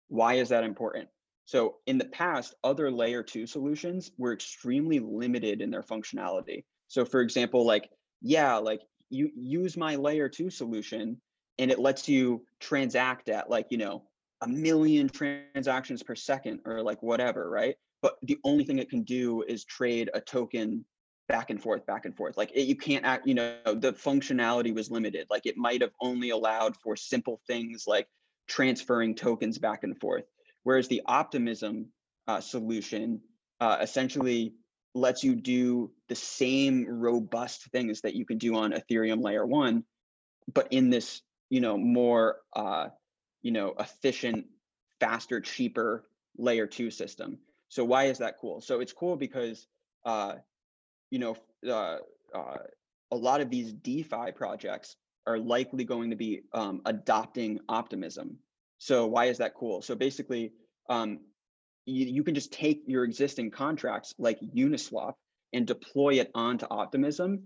why is that important so in the past, other layer two solutions were extremely limited in their functionality. So for example, like, yeah, like you use my layer two solution and it lets you transact at like, you know, a million transactions per second or like whatever, right? But the only thing it can do is trade a token back and forth, back and forth. Like it, you can't act, you know, the functionality was limited. Like it might have only allowed for simple things like transferring tokens back and forth. Whereas the optimism uh, solution uh, essentially lets you do the same robust things that you can do on Ethereum layer one, but in this, you know, more, uh, you know, efficient, faster, cheaper layer two system. So why is that cool? So it's cool because, uh, you know, uh, uh, a lot of these DeFi projects are likely going to be um, adopting optimism. So why is that cool? So basically, um, you, you can just take your existing contracts like Uniswap and deploy it onto Optimism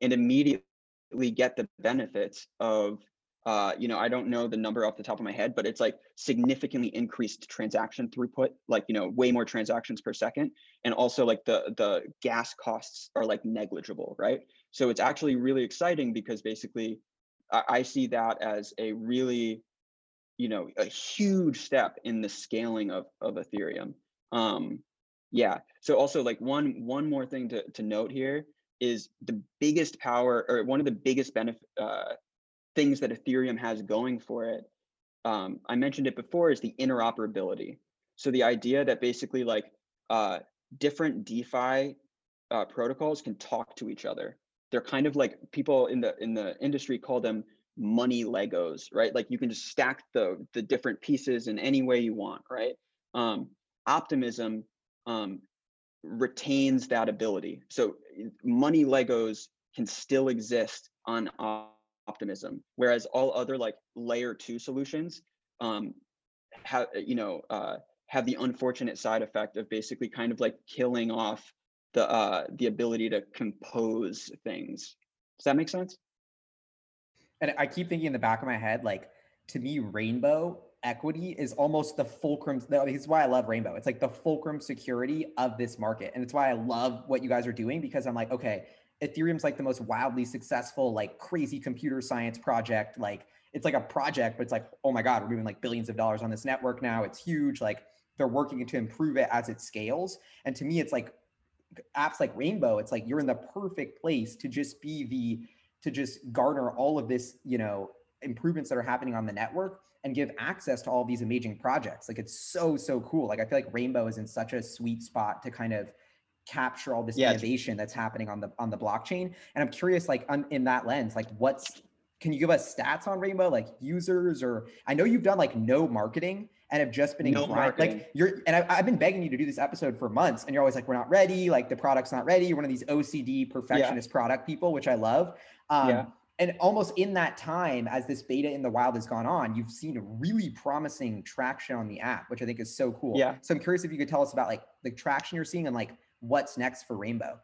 and immediately get the benefits of uh, you know, I don't know the number off the top of my head, but it's like significantly increased transaction throughput, like you know, way more transactions per second, and also like the the gas costs are like negligible, right? So it's actually really exciting because basically, I, I see that as a really you know a huge step in the scaling of of ethereum um yeah so also like one one more thing to, to note here is the biggest power or one of the biggest benefit uh, things that ethereum has going for it um, i mentioned it before is the interoperability. So the idea that basically like uh, different defi uh, protocols can talk to each other. They're kind of like people in the in the industry call them money legos right? Like you can just stack the the different pieces in any way you want right? Um optimism um retains that ability. So money legos can still exist on optimism whereas all other like layer 2 solutions um have you know uh have the unfortunate side effect of basically kind of like killing off the uh the ability to compose things does that make sense and I keep thinking in the back of my head, like to me, rainbow equity is almost the fulcrum. This is why I love rainbow. It's like the fulcrum security of this market. And it's why I love what you guys are doing because I'm like, okay, Ethereum's like the most wildly successful, like crazy computer science project. Like it's like a project, but it's like, oh my God, we're moving like billions of dollars on this network now. It's huge. Like they're working to improve it as it scales. And to me, it's like apps like Rainbow, it's like you're in the perfect place to just be the to just garner all of this, you know, improvements that are happening on the network and give access to all these amazing projects. Like it's so, so cool. Like I feel like Rainbow is in such a sweet spot to kind of capture all this yeah. innovation that's happening on the on the blockchain. And I'm curious, like on, in that lens, like what's can you give us stats on Rainbow, like users or I know you've done like no marketing and have just been no like you're and I, have been begging you to do this episode for months and you're always like we're not ready like the product's not ready you're one of these ocd perfectionist yeah. product people which i love um, yeah. And almost in that time, as this beta in the wild has gone on, you've seen really promising traction on the app, which I think is so cool. Yeah. So I'm curious if you could tell us about like the traction you're seeing and like what's next for Rainbow.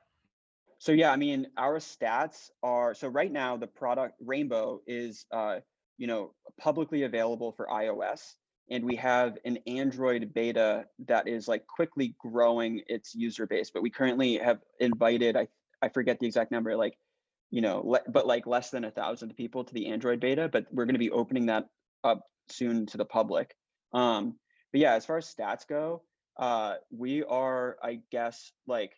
So yeah, I mean, our stats are so right now the product Rainbow is uh, you know publicly available for iOS, and we have an Android beta that is like quickly growing its user base. But we currently have invited I I forget the exact number like you know, le- but like less than a thousand people to the Android beta, but we're going to be opening that up soon to the public. Um, but yeah, as far as stats go, uh, we are, I guess, like,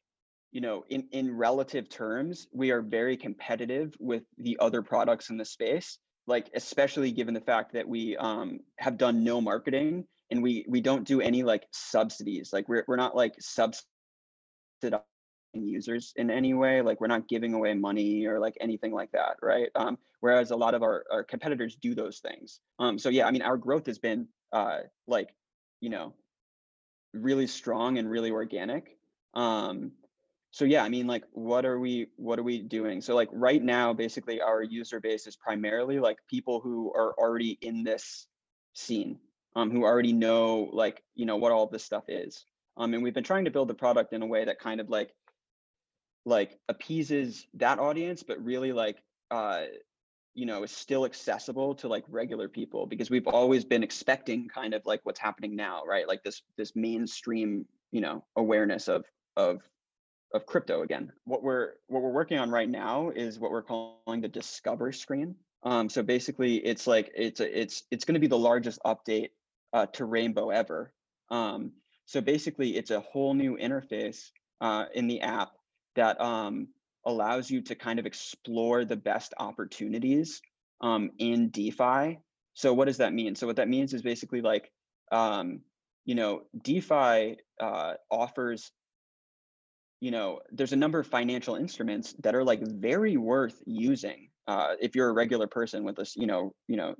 you know, in in relative terms, we are very competitive with the other products in the space. Like, especially given the fact that we um, have done no marketing and we we don't do any like subsidies. Like, we're we're not like subsidizing users in any way like we're not giving away money or like anything like that right um, whereas a lot of our, our competitors do those things um, so yeah i mean our growth has been uh, like you know really strong and really organic um, so yeah i mean like what are we what are we doing? So like right now basically our user base is primarily like people who are already in this scene um, who already know like you know what all this stuff is um, and we've been trying to build the product in a way that kind of like like appeases that audience but really like uh you know is still accessible to like regular people because we've always been expecting kind of like what's happening now right? Like this this mainstream you know awareness of of of crypto again. What we're what we're working on right now is what we're calling the discover screen. Um so basically it's like it's a, it's it's going to be the largest update uh, to rainbow ever. Um so basically it's a whole new interface uh, in the app that um, allows you to kind of explore the best opportunities um, in DeFi. So what does that mean? So what that means is basically like, um, you know, DeFi uh, offers, you know, there's a number of financial instruments that are like very worth using. Uh, if you're a regular person with this, you know, you know,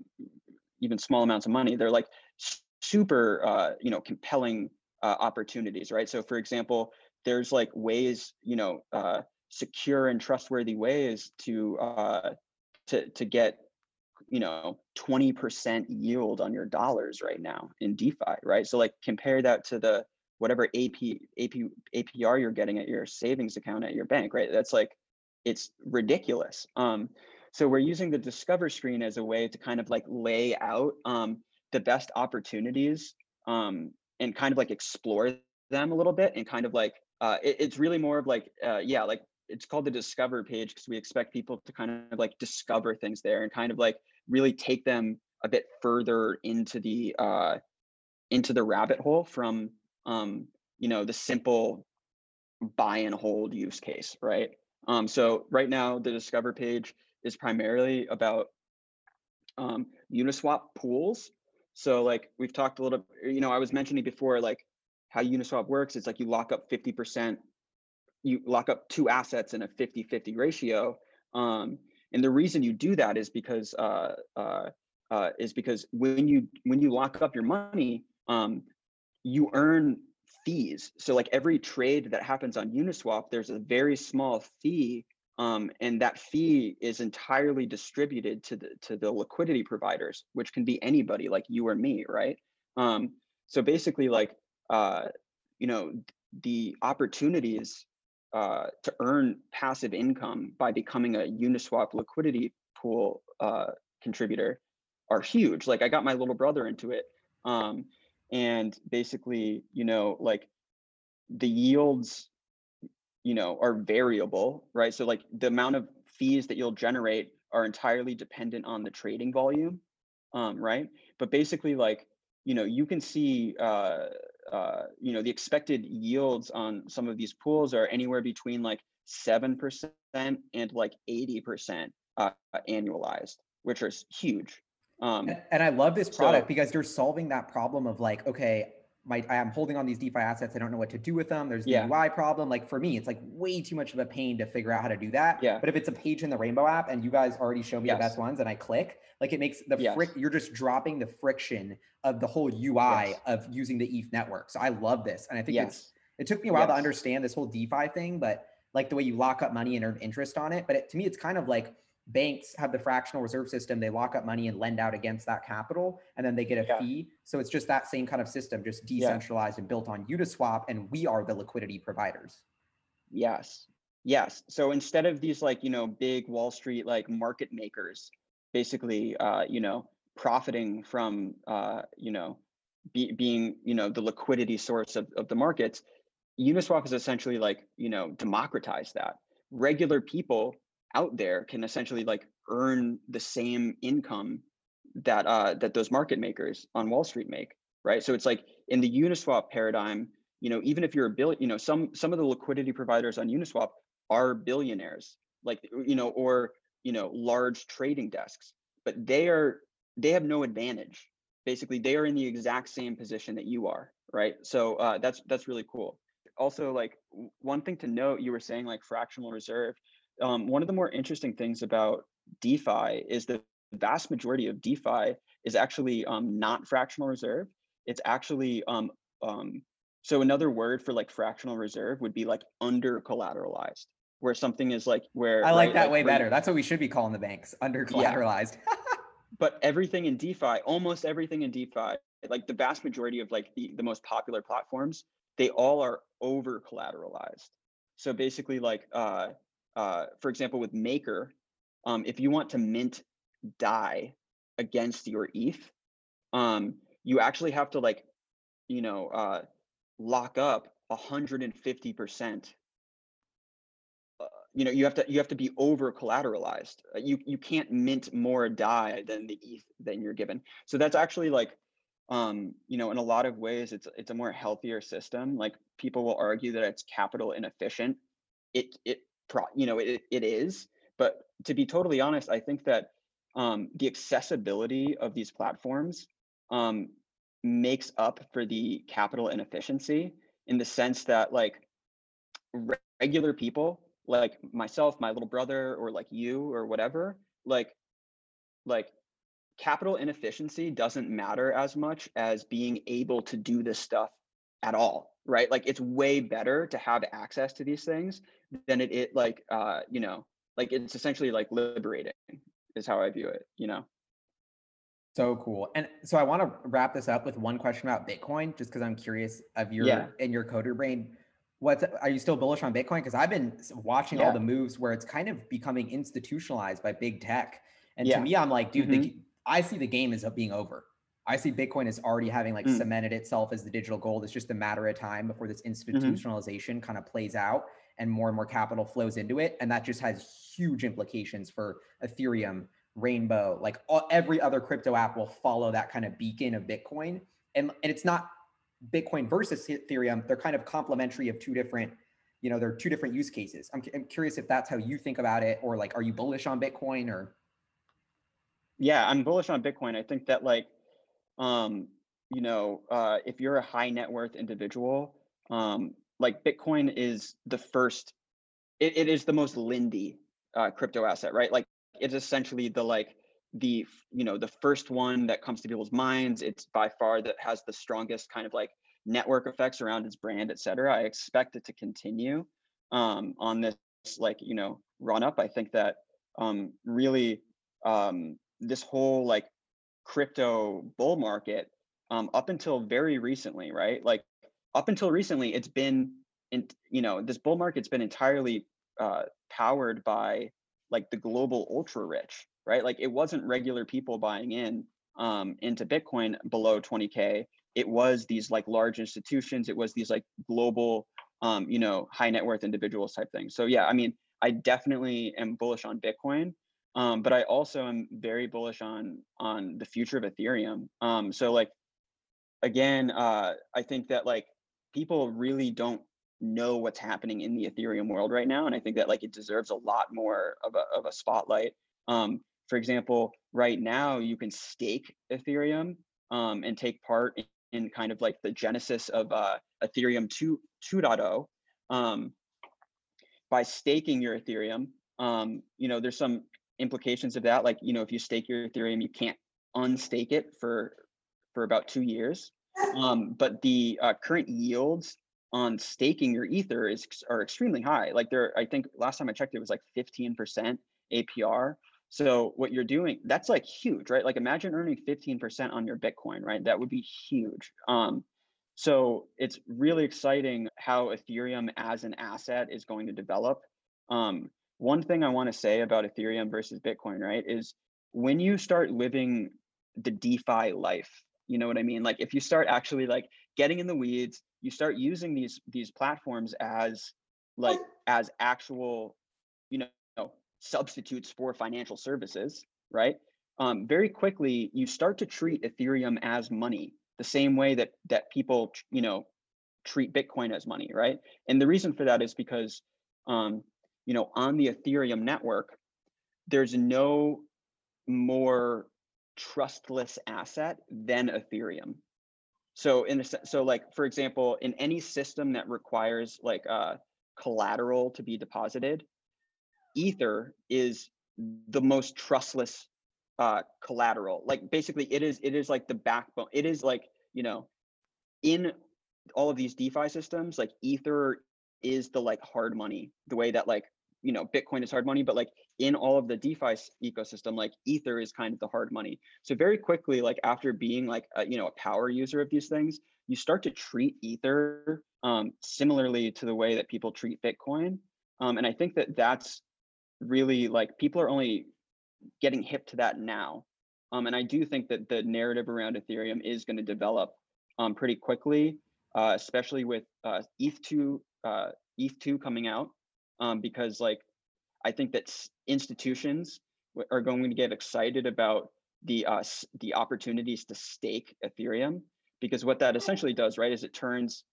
even small amounts of money, they're like super, uh, you know, compelling uh, opportunities, right? So for example, there's like ways, you know, uh, secure and trustworthy ways to uh, to to get you know 20% yield on your dollars right now in DeFi, right? So like compare that to the whatever AP AP APR you're getting at your savings account at your bank, right? That's like it's ridiculous. Um, so we're using the Discover screen as a way to kind of like lay out um, the best opportunities um, and kind of like explore them a little bit and kind of like uh, it, it's really more of like uh, yeah like it's called the discover page because we expect people to kind of like discover things there and kind of like really take them a bit further into the uh into the rabbit hole from um you know the simple buy and hold use case right? Um so right now the discover page is primarily about um uniswap pools. So like we've talked a little you know i was mentioning before like how uniswap works it's like you lock up 50% you lock up two assets in a 50-50 ratio. Um, and the reason you do that is because uh, uh, uh, is because when you when you lock up your money, um, you earn fees. So like every trade that happens on Uniswap, there's a very small fee, um, and that fee is entirely distributed to the to the liquidity providers, which can be anybody like you or me, right? Um, so basically, like uh, you know, the opportunities uh, to earn passive income by becoming a Uniswap liquidity pool uh, contributor are huge. Like I got my little brother into it, um, and basically, you know, like the yields, you know, are variable, right? So like the amount of fees that you'll generate are entirely dependent on the trading volume, um, right? But basically, like you know, you can see uh, uh, you know, the expected yields on some of these pools are anywhere between like 7% and like 80% uh, annualized, which is huge. Um, and, and I love this product so, because you're solving that problem of like, okay, my I'm holding on these DeFi assets. I don't know what to do with them. There's the yeah. UI problem. Like for me, it's like way too much of a pain to figure out how to do that. Yeah. But if it's a page in the Rainbow app and you guys already show me yes. the best ones and I click, like it makes the yes. frick. You're just dropping the friction of the whole UI yes. of using the ETH network. So I love this, and I think it's. It took me a while to understand this whole DeFi thing, but like the way you lock up money and earn interest on it. But it, to me, it's kind of like banks have the fractional reserve system. They lock up money and lend out against that capital, and then they get a yeah. fee. So it's just that same kind of system, just decentralized yeah. and built on Uniswap, and we are the liquidity providers. Yes. Yes. So instead of these like, you know, big Wall Street like market makers basically, uh, you know, profiting from, uh, you know, be, being, you know, the liquidity source of, of the markets, Uniswap is essentially like, you know, democratize that. Regular people out there can essentially like earn the same income that uh, that those market makers on Wall Street make, right? So it's like in the Uniswap paradigm, you know, even if you're a bill, you know, some some of the liquidity providers on Uniswap are billionaires, like you know, or you know, large trading desks, but they are they have no advantage. Basically, they are in the exact same position that you are, right? So uh, that's that's really cool. Also, like one thing to note, you were saying like fractional reserve um, one of the more interesting things about DeFi is the vast majority of DeFi is actually um, not fractional reserve. It's actually um, um, so another word for like fractional reserve would be like under collateralized, where something is like where I like right, that like way better. That's what we should be calling the banks, under collateralized. Yeah. [laughs] but everything in DeFi, almost everything in DeFi, like the vast majority of like the, the most popular platforms, they all are over collateralized. So basically, like uh, uh, for example, with Maker, um, if you want to mint DAI against your ETH, um, you actually have to like, you know, uh, lock up 150%. Uh, you know, you have to you have to be over collateralized. Uh, you you can't mint more DAI than the ETH than you're given. So that's actually like, um, you know, in a lot of ways, it's it's a more healthier system. Like people will argue that it's capital inefficient it it pro you know it it is. But to be totally honest, I think that um, the accessibility of these platforms um, makes up for the capital inefficiency in the sense that like regular people like myself my little brother or like you or whatever like like capital inefficiency doesn't matter as much as being able to do this stuff at all right like it's way better to have access to these things than it, it like uh you know like it's essentially like liberating is how i view it you know so cool and so i want to wrap this up with one question about bitcoin just because i'm curious of your yeah. in your coder brain what are you still bullish on bitcoin because i've been watching yeah. all the moves where it's kind of becoming institutionalized by big tech and yeah. to me i'm like dude mm-hmm. the, I see the game as being over. I see Bitcoin as already having like mm. cemented itself as the digital gold. It's just a matter of time before this mm-hmm. institutionalization mm-hmm. kind of plays out and more and more capital flows into it. And that just has huge implications for Ethereum, Rainbow, like all, every other crypto app will follow that kind of beacon of Bitcoin. And, and it's not Bitcoin versus Ethereum. They're kind of complementary of two different, you know, they're two different use cases. I'm, I'm curious if that's how you think about it or like, are you bullish on Bitcoin or? yeah, I'm bullish on Bitcoin. I think that like, um, you know, uh, if you're a high net worth individual, um, like Bitcoin is the first, it, it is the most Lindy uh, crypto asset, right? Like it's essentially the like the you know the first one that comes to people's minds. It's by far that has the strongest kind of like network effects around its brand, et cetera. I expect it to continue um, on this like you know run up. I think that um, really um, this whole like crypto bull market um, up until very recently, right? Like up until recently, it's been in you know this bull market's been entirely uh, powered by like the global ultra rich, right? Like it wasn't regular people buying in um, into Bitcoin below 20k. It was these like large institutions. It was these like global, um, you know, high net worth individuals type things. So yeah, I mean, I definitely am bullish on Bitcoin. Um, but I also am very bullish on on the future of Ethereum. Um, so like again, uh, I think that like people really don't know what's happening in the Ethereum world right now, and I think that like it deserves a lot more of a of a spotlight. Um, for example, right now you can stake Ethereum um, and take part in, in, kind of like the genesis of uh, Ethereum 2 2.0. Um, by staking your Ethereum, um, you know, there's some implications of that like you know if you stake your ethereum you can't unstake it for for about two years. Um, but the uh, current yields on staking your ether is are extremely high. Like there i think last time i checked it was like 15% apr so what you're doing that's like huge right? Like imagine earning 15% on your bitcoin right? That would be huge. Um, so it's really exciting how ethereum as an asset is going to develop. Um, one thing I want to say about Ethereum versus Bitcoin, right, is when you start living the DeFi life, you know what I mean? Like if you start actually like getting in the weeds, you start using these these platforms as like as actual, you know, substitutes for financial services, right? Um, very quickly, you start to treat Ethereum as money, the same way that that people, you know, treat Bitcoin as money, right? And the reason for that is because um, you know, on the Ethereum network, there's no more trustless asset than Ethereum. So in a, so like for example, in any system that requires like uh, collateral to be deposited, Ether is the most trustless uh, collateral. Like basically, it is it is like the backbone. It is like you know, in all of these DeFi systems, like Ether is the like hard money. The way that like you know bitcoin is hard money but like in all of the defi ecosystem like ether is kind of the hard money. So very quickly like after being like a, you know a power user of these things you start to treat ether um, similarly to the way that people treat bitcoin. Um, and i think that that's really like people are only getting hip to that now. Um, and i do think that the narrative around ethereum is going to develop um, pretty quickly uh, especially with uh, eth2 uh, eth2 coming out um, because like I think that institutions are going to get excited about the uh, the opportunities to stake Ethereum because what that essentially does, right, is it turns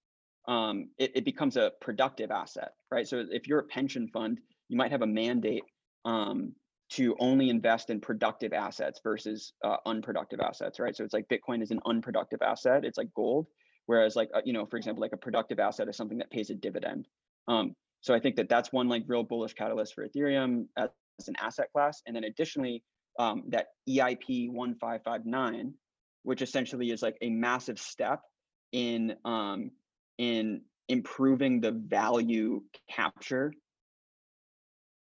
um, it, it becomes a productive asset, right? So if you're a pension fund, you might have a mandate um, to only invest in productive assets versus uh, unproductive assets, right? So it's like Bitcoin is an unproductive asset. It's like gold, whereas like uh, you know, for example, like a productive asset is something that pays a dividend. Um, so I think that that's one like real bullish catalyst for Ethereum as, as an asset class, and then additionally um, that EIP one five five nine, which essentially is like a massive step in um, in improving the value capture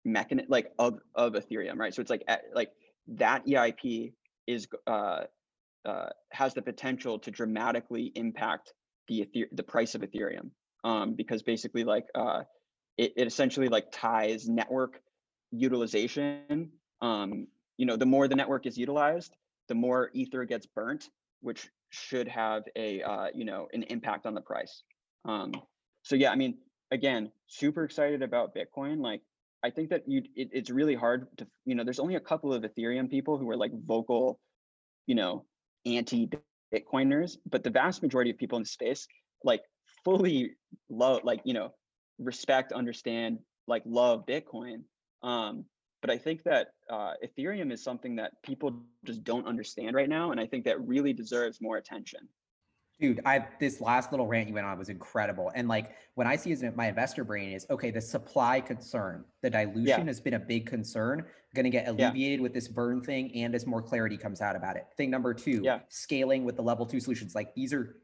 mechanism like of of ethereum right? So it's like like that eip is uh, uh has the potential to dramatically impact the Ether- the price of ethereum um because basically like uh it, it essentially like ties network utilization um you know the more the network is utilized the more ether gets burnt which should have a uh, you know an impact on the price. Um, so yeah, I mean, again, super excited about Bitcoin. Like, I think that you it, it's really hard to you know. There's only a couple of Ethereum people who are like vocal, you know, anti Bitcoiners, but the vast majority of people in the space like fully love like you know respect, understand, like love Bitcoin. Um, but I think that uh, Ethereum is something that people just don't understand right now, and I think that really deserves more attention. Dude, I this last little rant you went on was incredible. And like when I see as my investor brain is okay, the supply concern, the dilution yeah. has been a big concern, going to get alleviated yeah. with this burn thing and as more clarity comes out about it. Thing number 2, yeah. scaling with the level 2 solutions. Like these are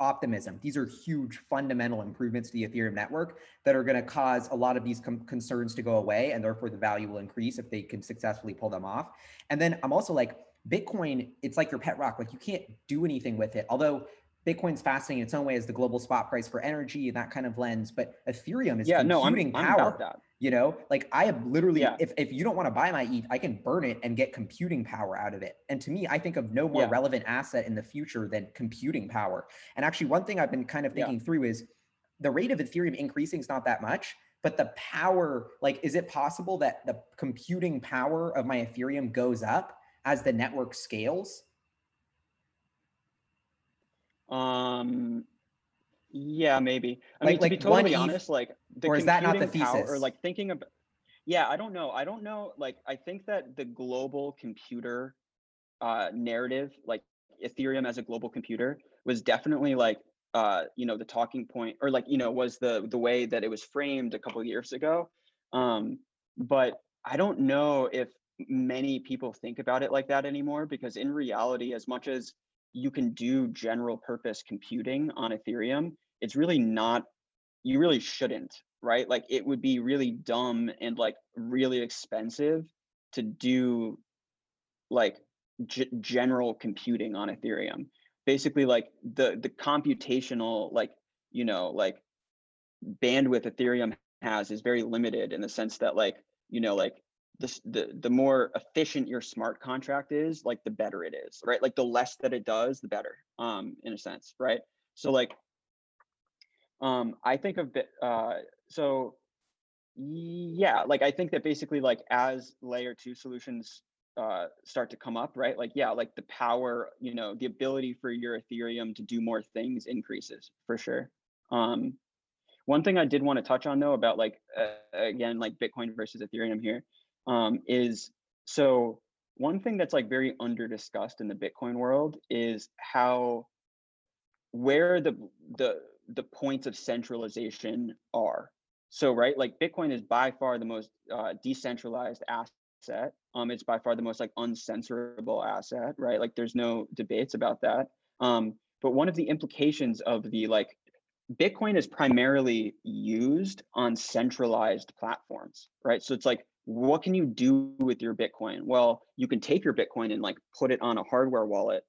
optimism. These are huge fundamental improvements to the Ethereum network that are going to cause a lot of these com- concerns to go away and therefore the value will increase if they can successfully pull them off. And then I'm also like Bitcoin, it's like your pet rock. Like you can't do anything with it. Although Bitcoin's fascinating in its own way as the global spot price for energy and that kind of lens, but Ethereum is yeah, computing no, I'm, power. I'm you know, like I have literally, yeah. if, if you don't want to buy my ETH, I can burn it and get computing power out of it. And to me, I think of no more yeah. relevant asset in the future than computing power. And actually, one thing I've been kind of thinking yeah. through is the rate of Ethereum increasing is not that much, but the power, like, is it possible that the computing power of my Ethereum goes up as the network scales? Um, yeah, maybe. I like, mean, like to be totally honest, like the or is that not the thesis? Power, or like thinking about, yeah, I don't know. I don't know. Like, I think that the global computer uh, narrative, like Ethereum as a global computer, was definitely like, uh, you know, the talking point, or like, you know, was the the way that it was framed a couple years ago. Um, but I don't know if many people think about it like that anymore, because in reality, as much as you can do general purpose computing on Ethereum, it's really not, you really shouldn't, right? Like it would be really dumb and like really expensive to do like g- general computing on Ethereum. Basically, like the the computational like you know like bandwidth Ethereum has is very limited in the sense that like you know like the, the the more efficient your smart contract is like the better it is right? Like the less that it does the better um in a sense right? So like um i think of uh so yeah like i think that basically like as layer two solutions uh start to come up right? Like yeah like the power you know the ability for your ethereum to do more things increases for sure. Um one thing i did want to touch on though about like uh, again like bitcoin versus ethereum here um, is so one thing that's like very under discussed in the Bitcoin world is how where the the the points of centralization are. So right, like Bitcoin is by far the most uh, decentralized asset. Um, it's by far the most like uncensorable asset, right? Like there's no debates about that. Um, but one of the implications of the like Bitcoin is primarily used on centralized platforms, right? So it's like what can you do with your Bitcoin? Well, you can take your Bitcoin and like put it on a hardware wallet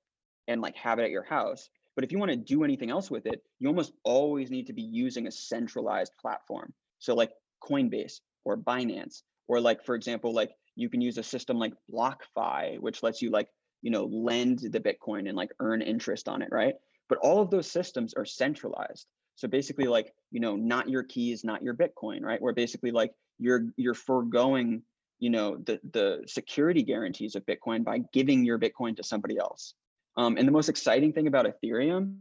and like have it at your house. But if you want to do anything else with it, you almost always need to be using a centralized platform. So like Coinbase or Binance, or like, for example, like you can use a system like BlockFi, which lets you like, you know, lend the Bitcoin and like earn interest on it, right? But all of those systems are centralized. So basically, like, you know, not your keys, not your Bitcoin, right? Where basically like you're you're foregoing you know the the security guarantees of bitcoin by giving your bitcoin to somebody else um, and the most exciting thing about ethereum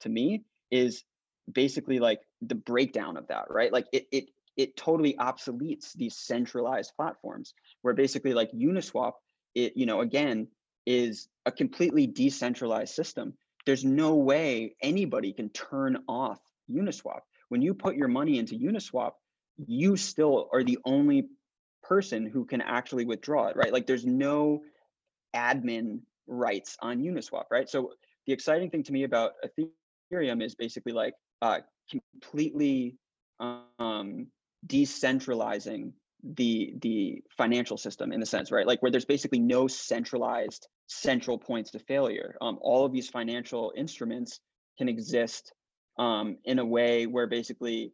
to me is basically like the breakdown of that, right? Like it it it totally obsoletes these centralized platforms where basically like Uniswap, it you know again is a completely decentralized system. There's no way anybody can turn off Uniswap. When you put your money into Uniswap, you still are the only person who can actually withdraw it, right? Like there's no admin rights on Uniswap, right? So the exciting thing to me about Ethereum is basically like uh, completely um, decentralizing the the financial system in a sense, right? Like where there's basically no centralized central points to failure. Um, all of these financial instruments can exist um, in a way where basically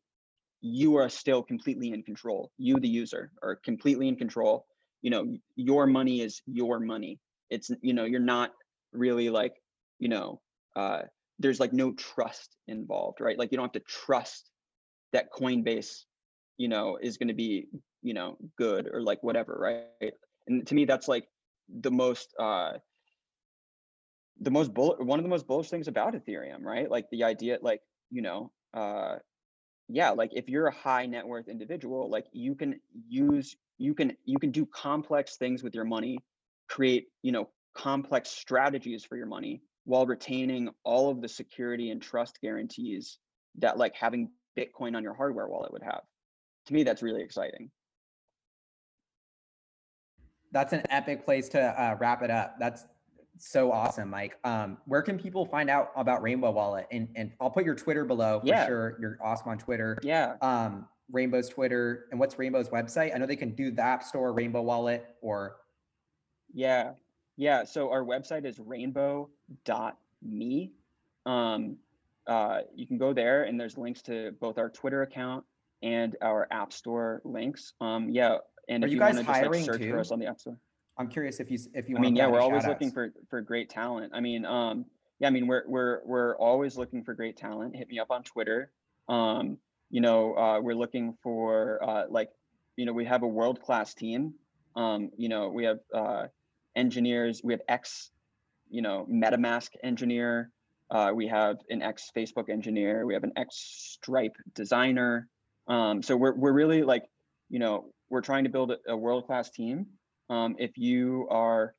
you are still completely in control. You, the user, are completely in control. You know, your money is your money. It's you know, you're not really like you know, uh, there's like no trust involved, right? Like you don't have to trust that Coinbase, you know, is going to be you know good or like whatever, right? And to me, that's like the most uh the most bull one of the most bullish things about ethereum right like the idea like you know uh yeah like if you're a high net worth individual like you can use you can you can do complex things with your money create you know complex strategies for your money while retaining all of the security and trust guarantees that like having bitcoin on your hardware wallet would have. To me that's really exciting. That's an epic place to uh, wrap it up. That's so awesome, Mike. Um, where can people find out about Rainbow Wallet? And and I'll put your Twitter below for yeah. sure. You're awesome on Twitter. Yeah. Um, Rainbow's Twitter and what's Rainbow's website? I know they can do the App Store, Rainbow Wallet, or yeah, yeah. So our website is rainbow.me. Um, uh, you can go there, and there's links to both our Twitter account and our App Store links. Um, yeah, and Are if you, you guys want to just like search too? for us on the App Store. I'm curious if you if you. I mean, yeah, we're always looking for for great talent. I mean, um, yeah, I mean, we're we're we're always looking for great talent. Hit me up on Twitter. Um, you know, uh, we're looking for uh, like, you know, we have a world class team. Um, you know, we have uh, engineers. We have ex, you know, MetaMask engineer. Uh, we have an ex Facebook engineer. We have an ex Stripe designer. Um, so we're we're really like, you know, we're trying to build a, a world class team um, if you are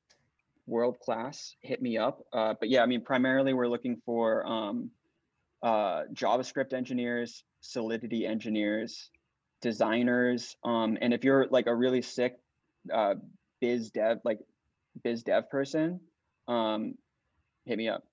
world class, hit me up. Uh, but yeah, I mean, primarily we're looking for um, uh, JavaScript engineers, Solidity engineers, designers, um, and if you're like a really sick uh, biz dev, like biz dev person, um, hit me up.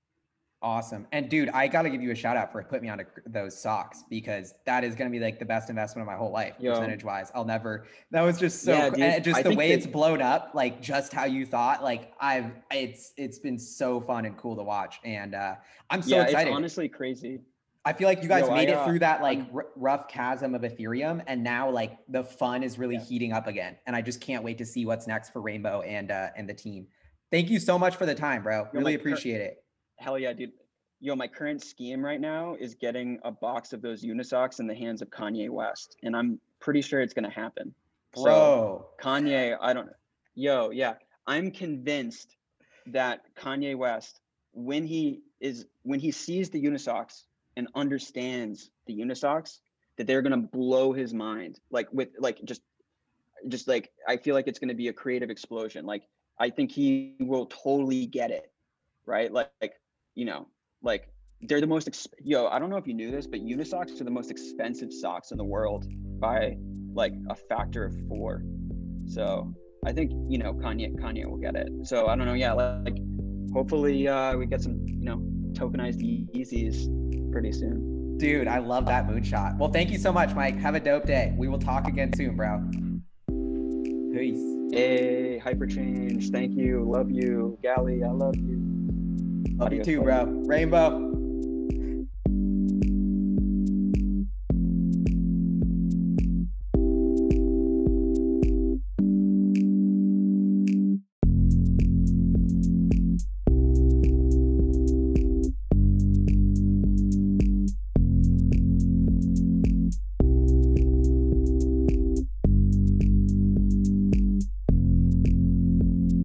Awesome. And dude, I got to give you a shout out for putting me on those socks because that is going to be like the best investment of my whole life, Yo. percentage wise. I'll never, that was just so, yeah, dude, and just I the way it's blown up, like just how you thought, like I've, it's, it's been so fun and cool to watch. And uh, I'm so yeah, excited. It's honestly crazy. I feel like you guys Yo, made I, uh, it through that like r- rough chasm of Ethereum, and now like the fun is really yeah. heating up again. And I just can't wait to see what's next for Rainbow and uh, and the team. Thank you so much for the time, bro. Yo, really appreciate it hell yeah, dude. Yo, my current scheme right now is getting a box of those Unisocks in the hands of Kanye West, and I'm pretty sure it's gonna happen. Bro, so, Kanye, I don't. Yo, yeah, I'm convinced that Kanye West, when he is when he sees the Unisocks and understands the Unisocks, that they're gonna blow his mind. Like with like just just like I feel like it's gonna be a creative explosion. Like I think he will totally get it, right? Like like you know, like they're the most exp- yo i don't know if you knew this but unisocks are the most expensive socks in the world by like a factor of four. So i think you know kanye kanye will get it. So i don't know yeah like hopefully uh we get some you know tokenized yeezys pretty soon. Dude i love that moonshot. Well thank you so much mike. Have a dope day. We will talk again soon bro. Peace. Hey hyperchange. Thank you. Love you. Gally i love you Love you too, bro. Rainbow.